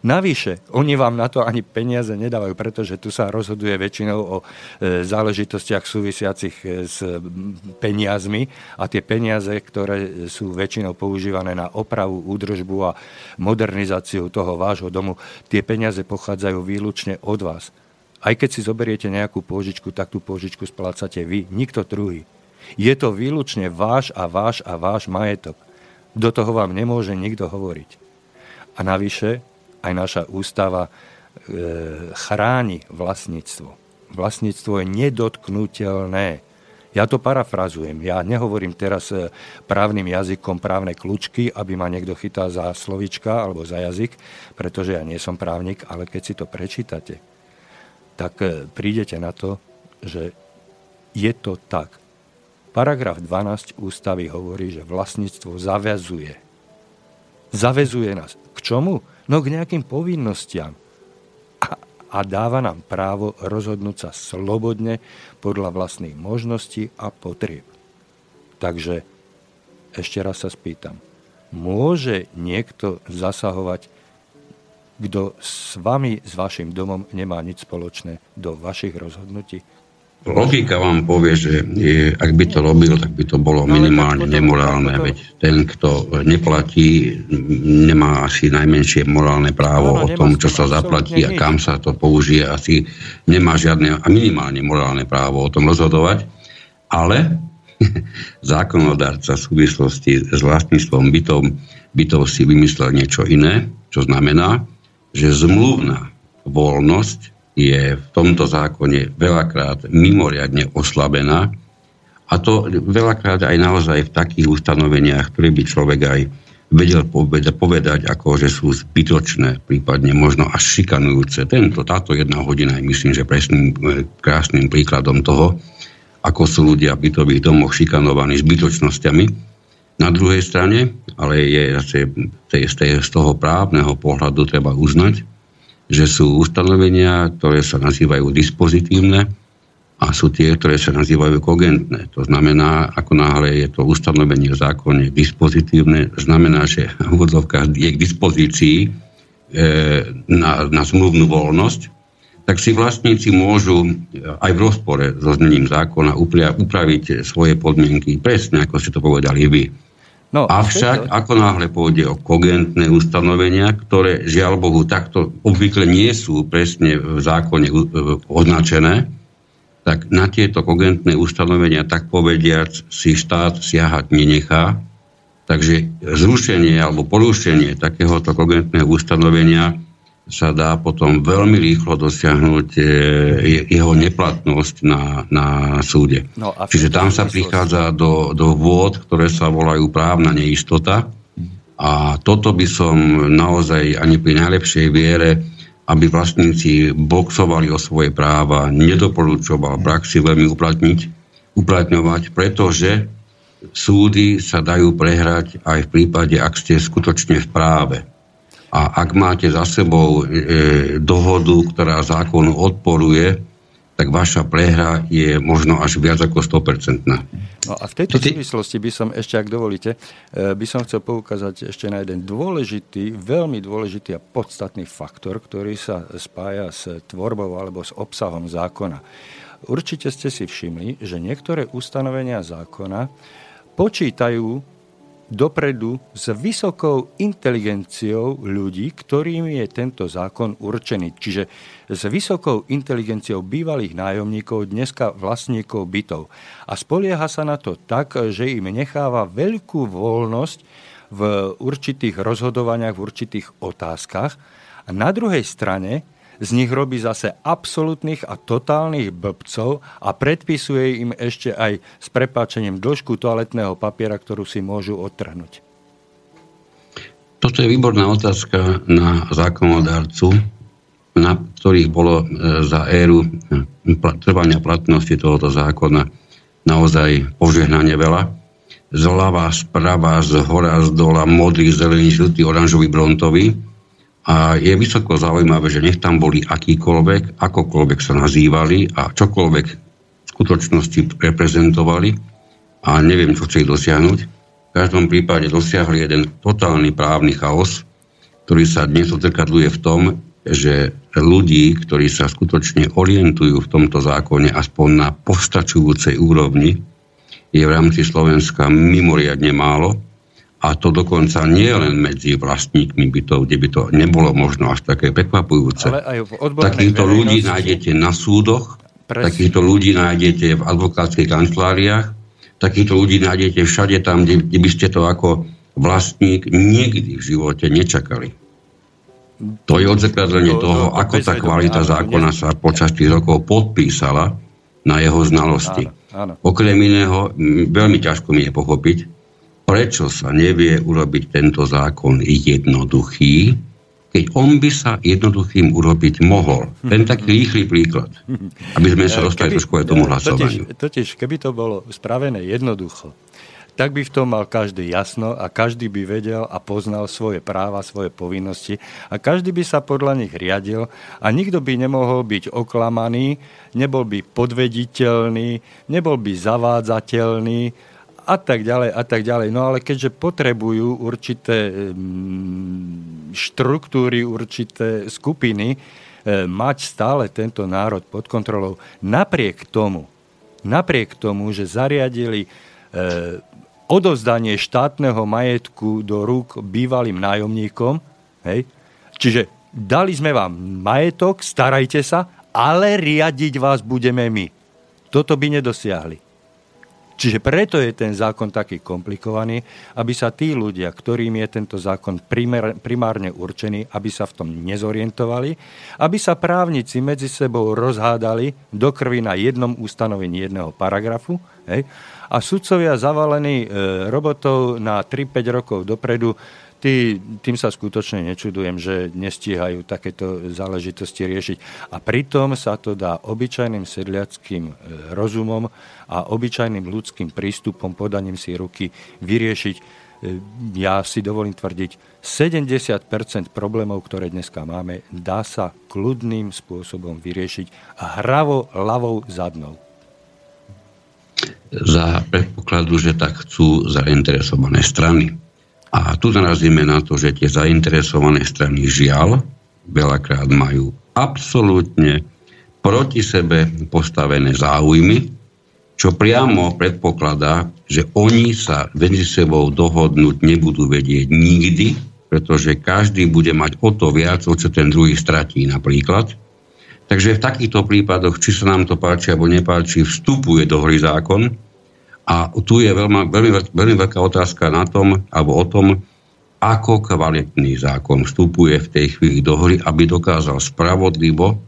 Navyše, oni vám na to ani peniaze nedávajú, pretože tu sa rozhoduje väčšinou o e, záležitostiach súvisiacich e, s peniazmi a tie peniaze, ktoré sú väčšinou používané na opravu, údržbu a modernizáciu toho vášho domu, tie peniaze pochádzajú výlučne od vás. Aj keď si zoberiete nejakú pôžičku, tak tú pôžičku splácate vy, nikto druhý. Je to výlučne váš a váš a váš majetok. Do toho vám nemôže nikto hovoriť. A navyše, aj naša ústava e, chráni vlastníctvo. Vlastníctvo je nedotknutelné. Ja to parafrazujem. Ja nehovorím teraz e, právnym jazykom právne kľúčky, aby ma niekto chytal za slovička alebo za jazyk, pretože ja nie som právnik, ale keď si to prečítate, tak e, prídete na to, že je to tak. Paragraf 12 ústavy hovorí, že vlastníctvo zavezuje. Zavezuje nás. K čomu? No k nejakým povinnostiam. A, a dáva nám právo rozhodnúť sa slobodne podľa vlastných možností a potrieb. Takže ešte raz sa spýtam. Môže niekto zasahovať, kto s vami, s vašim domom nemá nič spoločné do vašich rozhodnutí? Logika vám povie, že je, ak by to robil, tak by to bolo no, minimálne nemorálne, veď ten, kto neplatí, nemá asi najmenšie morálne právo o tom, čo sa zaplatí a kam sa to použije, asi nemá žiadne a minimálne morálne právo o tom rozhodovať, ale zákonodárca v súvislosti s vlastníctvom bytov, bytov si vymyslel niečo iné, čo znamená, že zmluvná voľnosť je v tomto zákone veľakrát mimoriadne oslabená a to veľakrát aj naozaj v takých ustanoveniach, ktoré by človek aj vedel povedať, ako, že sú zbytočné, prípadne možno až šikanujúce. Tento, táto jedna hodina je myslím, že presným e, krásnym príkladom toho, ako sú ľudia v bytových domoch šikanovaní zbytočnosťami. Na druhej strane, ale je zase z toho právneho pohľadu treba uznať, že sú ustanovenia, ktoré sa nazývajú dispozitívne, a sú tie, ktoré sa nazývajú kogentné. To znamená, ako náhle je to ustanovenie v zákone dispozitívne, znamená, že vodovka je k dispozícii e, na, na zmluvnú voľnosť, tak si vlastníci môžu aj v rozpore so znením zákona upraviť svoje podmienky presne, ako ste to povedali vy. No, Avšak, to... ako náhle pôjde o kogentné ustanovenia, ktoré žiaľ Bohu takto obvykle nie sú presne v zákone e, označené, tak na tieto kogentné ustanovenia, tak povediac, si štát siahať nenechá. Takže zrušenie alebo porušenie takéhoto kogentného ustanovenia sa dá potom veľmi rýchlo dosiahnuť e, jeho neplatnosť na, na súde. No Čiže tam sa prichádza do, do vôd, ktoré sa volajú právna neistota. A toto by som naozaj ani pri najlepšej viere aby vlastníci boxovali o svoje práva, nedoporučoval praxi veľmi uplatniť, uplatňovať, pretože súdy sa dajú prehrať aj v prípade, ak ste skutočne v práve. A ak máte za sebou e, dohodu, ktorá zákonu odporuje, tak vaša prehra je možno až viac ako 100%. No a v tejto súvislosti by som ešte, ak dovolíte, e, by som chcel poukázať ešte na jeden dôležitý, veľmi dôležitý a podstatný faktor, ktorý sa spája s tvorbou alebo s obsahom zákona. Určite ste si všimli, že niektoré ustanovenia zákona počítajú dopredu s vysokou inteligenciou ľudí, ktorým je tento zákon určený. Čiže s vysokou inteligenciou bývalých nájomníkov, dneska vlastníkov bytov. A spolieha sa na to tak, že im necháva veľkú voľnosť v určitých rozhodovaniach, v určitých otázkach. A na druhej strane z nich robí zase absolútnych a totálnych blbcov a predpisuje im ešte aj s prepáčením dĺžku toaletného papiera, ktorú si môžu odtrhnúť. Toto je výborná otázka na zákonodárcu, na ktorých bolo e, za éru e, trvania platnosti tohoto zákona naozaj požehnanie veľa. Zľava, sprava, z hora, z dola, modrý, zelený, žltý, oranžový, brontový a je vysoko zaujímavé, že nech tam boli akýkoľvek, akokoľvek sa nazývali a čokoľvek v skutočnosti reprezentovali a neviem, čo chceli dosiahnuť. V každom prípade dosiahli jeden totálny právny chaos, ktorý sa dnes odzrkadluje v tom, že ľudí, ktorí sa skutočne orientujú v tomto zákone aspoň na postačujúcej úrovni, je v rámci Slovenska mimoriadne málo a to dokonca nie len medzi vlastníkmi bytov, kde by to nebolo možno až také prekvapujúce. Takýchto ľudí nájdete na súdoch, Presne. takýchto ľudí nájdete v advokátskych kanceláriách, takýchto ľudí nájdete všade tam, kde, kde by ste to ako vlastník nikdy v živote nečakali. To je odzrkadlenie to, toho, to, to, ako tá kvalita zákona sa počas tých rokov podpísala na jeho znalosti. Áno, áno. Okrem iného, veľmi ťažko mi je pochopiť, prečo sa nevie urobiť tento zákon jednoduchý, keď on by sa jednoduchým urobiť mohol. Ten taký rýchly príklad, aby sme sa dostali keby, trošku aj tomu hlasovaniu. Totiž, totiž, keby to bolo spravené jednoducho, tak by v tom mal každý jasno a každý by vedel a poznal svoje práva, svoje povinnosti a každý by sa podľa nich riadil a nikto by nemohol byť oklamaný, nebol by podvediteľný, nebol by zavádzateľný, a tak ďalej a tak ďalej. No ale keďže potrebujú určité štruktúry, určité skupiny mať stále tento národ pod kontrolou, napriek tomu, napriek tomu, že zariadili e, odovzdanie štátneho majetku do rúk bývalým nájomníkom, hej, čiže dali sme vám majetok, starajte sa, ale riadiť vás budeme my. Toto by nedosiahli. Čiže preto je ten zákon taký komplikovaný, aby sa tí ľudia, ktorým je tento zákon primárne určený, aby sa v tom nezorientovali, aby sa právnici medzi sebou rozhádali do krvi na jednom ustanovení jedného paragrafu hej, a sudcovia zavalení e, robotov na 3-5 rokov dopredu Tý, tým sa skutočne nečudujem, že nestíhajú takéto záležitosti riešiť. A pritom sa to dá obyčajným sedliackým e, rozumom a obyčajným ľudským prístupom, podaním si ruky vyriešiť. E, ja si dovolím tvrdiť, 70% problémov, ktoré dneska máme, dá sa kľudným spôsobom vyriešiť hravo ľavou zadnou. Za predpokladu, že tak chcú zainteresované strany. A tu narazíme na to, že tie zainteresované strany žiaľ veľakrát majú absolútne proti sebe postavené záujmy, čo priamo predpokladá, že oni sa medzi sebou dohodnúť nebudú vedieť nikdy, pretože každý bude mať o to viac, o čo ten druhý stratí napríklad. Takže v takýchto prípadoch, či sa nám to páči alebo nepáči, vstupuje do hry zákon, a tu je veľmi, veľmi, veľmi veľká otázka na tom, alebo o tom, ako kvalitný zákon vstupuje v tej chvíli do hry, aby dokázal spravodlivo,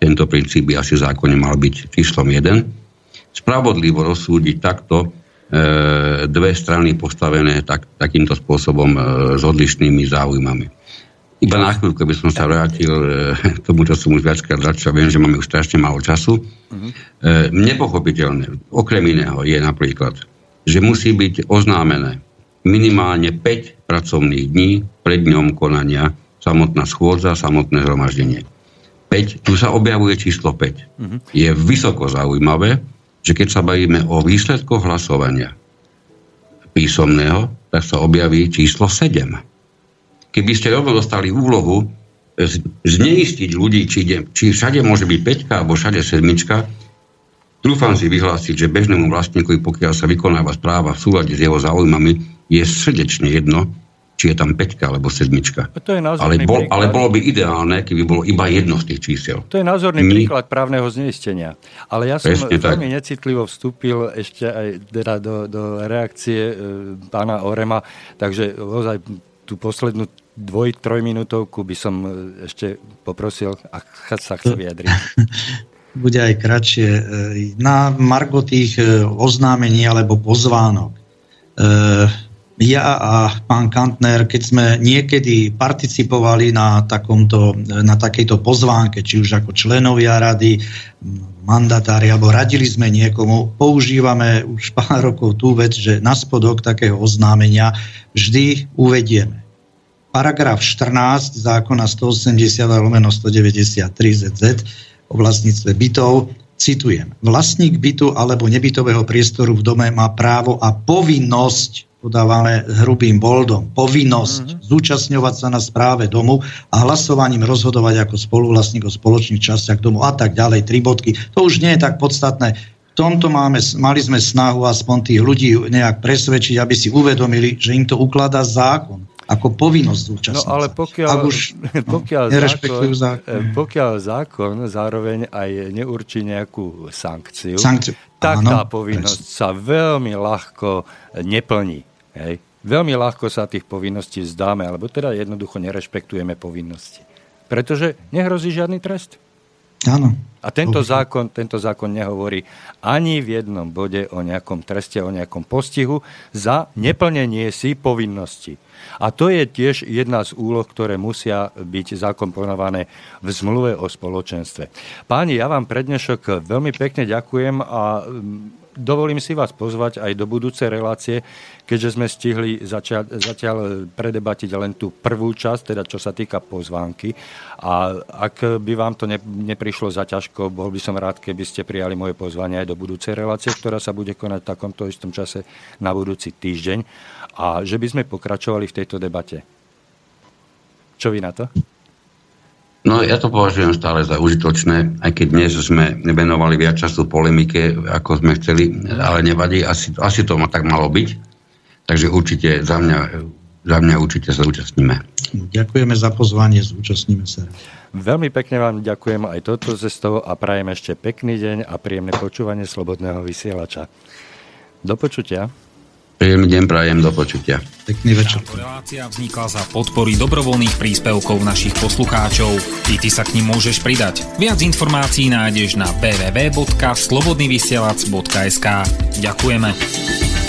tento princíp by asi zákone mal byť číslom 1, spravodlivo rozsúdiť takto e, dve strany postavené tak, takýmto spôsobom e, s odlišnými záujmami. Iba na chvíľku by som sa vrátil e, k tomu, čo som už viackrát začal. Viem, že máme už strašne málo času. Uh-huh. Nepochopiteľné, okrem iného, je napríklad, že musí byť oznámené minimálne 5 pracovných dní pred dňom konania samotná schôdza, samotné zhromaždenie. 5, tu sa objavuje číslo 5. Uh-huh. Mhm. Je vysoko zaujímavé, že keď sa bavíme o výsledkoch hlasovania písomného, tak sa objaví číslo 7 keby ste rovno dostali úlohu e, zneistiť ľudí, či, ide, či všade môže byť 5 alebo všade 7, trúfam si vyhlásiť, že bežnému vlastníkovi, pokiaľ sa vykonáva správa v súlade s jeho záujmami, je srdečne jedno, či je tam 5 alebo 7. To je ale, bol, ale bolo by ideálne, keby bolo iba jedno z tých čísel. To je názorný My... príklad právneho zneistenia. Ale ja som Presne veľmi tak. necitlivo vstúpil ešte aj teda do, do reakcie e, pána Orema, takže ozaj tú poslednú dvoj, trojminútovku by som e, ešte poprosil, ak sa chce vyjadriť. Bude aj kratšie. E, na margo tých e, oznámení alebo pozvánok. Ja a pán Kantner, keď sme niekedy participovali na, takomto, na takejto pozvánke, či už ako členovia rady, mandatári, alebo radili sme niekomu, používame už pár rokov tú vec, že na spodok takého oznámenia vždy uvedieme paragraf 14 zákona 180 lomeno 193 ZZ o vlastníctve bytov, citujem, vlastník bytu alebo nebytového priestoru v dome má právo a povinnosť podávame hrubým boldom, povinnosť mm-hmm. zúčastňovať sa na správe domu a hlasovaním rozhodovať ako spoluvlastník o spoločných častiach domu a tak ďalej, tri bodky. To už nie je tak podstatné. V tomto máme, mali sme snahu aspoň tých ľudí nejak presvedčiť, aby si uvedomili, že im to ukladá zákon ako povinnosť zúčastniť No ale pokiaľ, Ak už, no, pokiaľ, zákon, zákon. Eh, pokiaľ zákon zároveň aj neurčí nejakú sankciu, Sankciu. tak áno, tá povinnosť presne. sa veľmi ľahko neplní. Hej? Veľmi ľahko sa tých povinností zdáme, alebo teda jednoducho nerešpektujeme povinnosti. Pretože nehrozí žiadny trest. Áno. A tento zákon, tento zákon nehovorí ani v jednom bode o nejakom treste, o nejakom postihu za neplnenie si povinnosti. A to je tiež jedna z úloh, ktoré musia byť zakomponované v zmluve o spoločenstve. Páni, ja vám prednešok veľmi pekne ďakujem a mm, dovolím si vás pozvať aj do budúcej relácie, keďže sme stihli zatiaľ, zatiaľ predebatiť len tú prvú časť, teda čo sa týka pozvánky. A ak by vám to ne, neprišlo za ťažko, bol by som rád, keby ste prijali moje pozvanie aj do budúcej relácie, ktorá sa bude konať v takomto istom čase na budúci týždeň a že by sme pokračovali v tejto debate. Čo vy na to? No ja to považujem stále za užitočné, aj keď dnes sme venovali viac času polemike, ako sme chceli, ale nevadí, asi, asi to ma tak malo byť. Takže určite za mňa, za mňa určite sa zúčastníme. Ďakujeme za pozvanie, zúčastníme sa. Veľmi pekne vám ďakujem aj toto cestou a prajem ešte pekný deň a príjemné počúvanie Slobodného vysielača. Do počutia. Príjemný deň prajem, do počutia. Pekný večer. Táto relácia vznikla za podpory dobrovoľných príspevkov našich poslucháčov. I ty sa k ním môžeš pridať. Viac informácií nájdeš na www.slobodnyvysielac.sk Ďakujeme.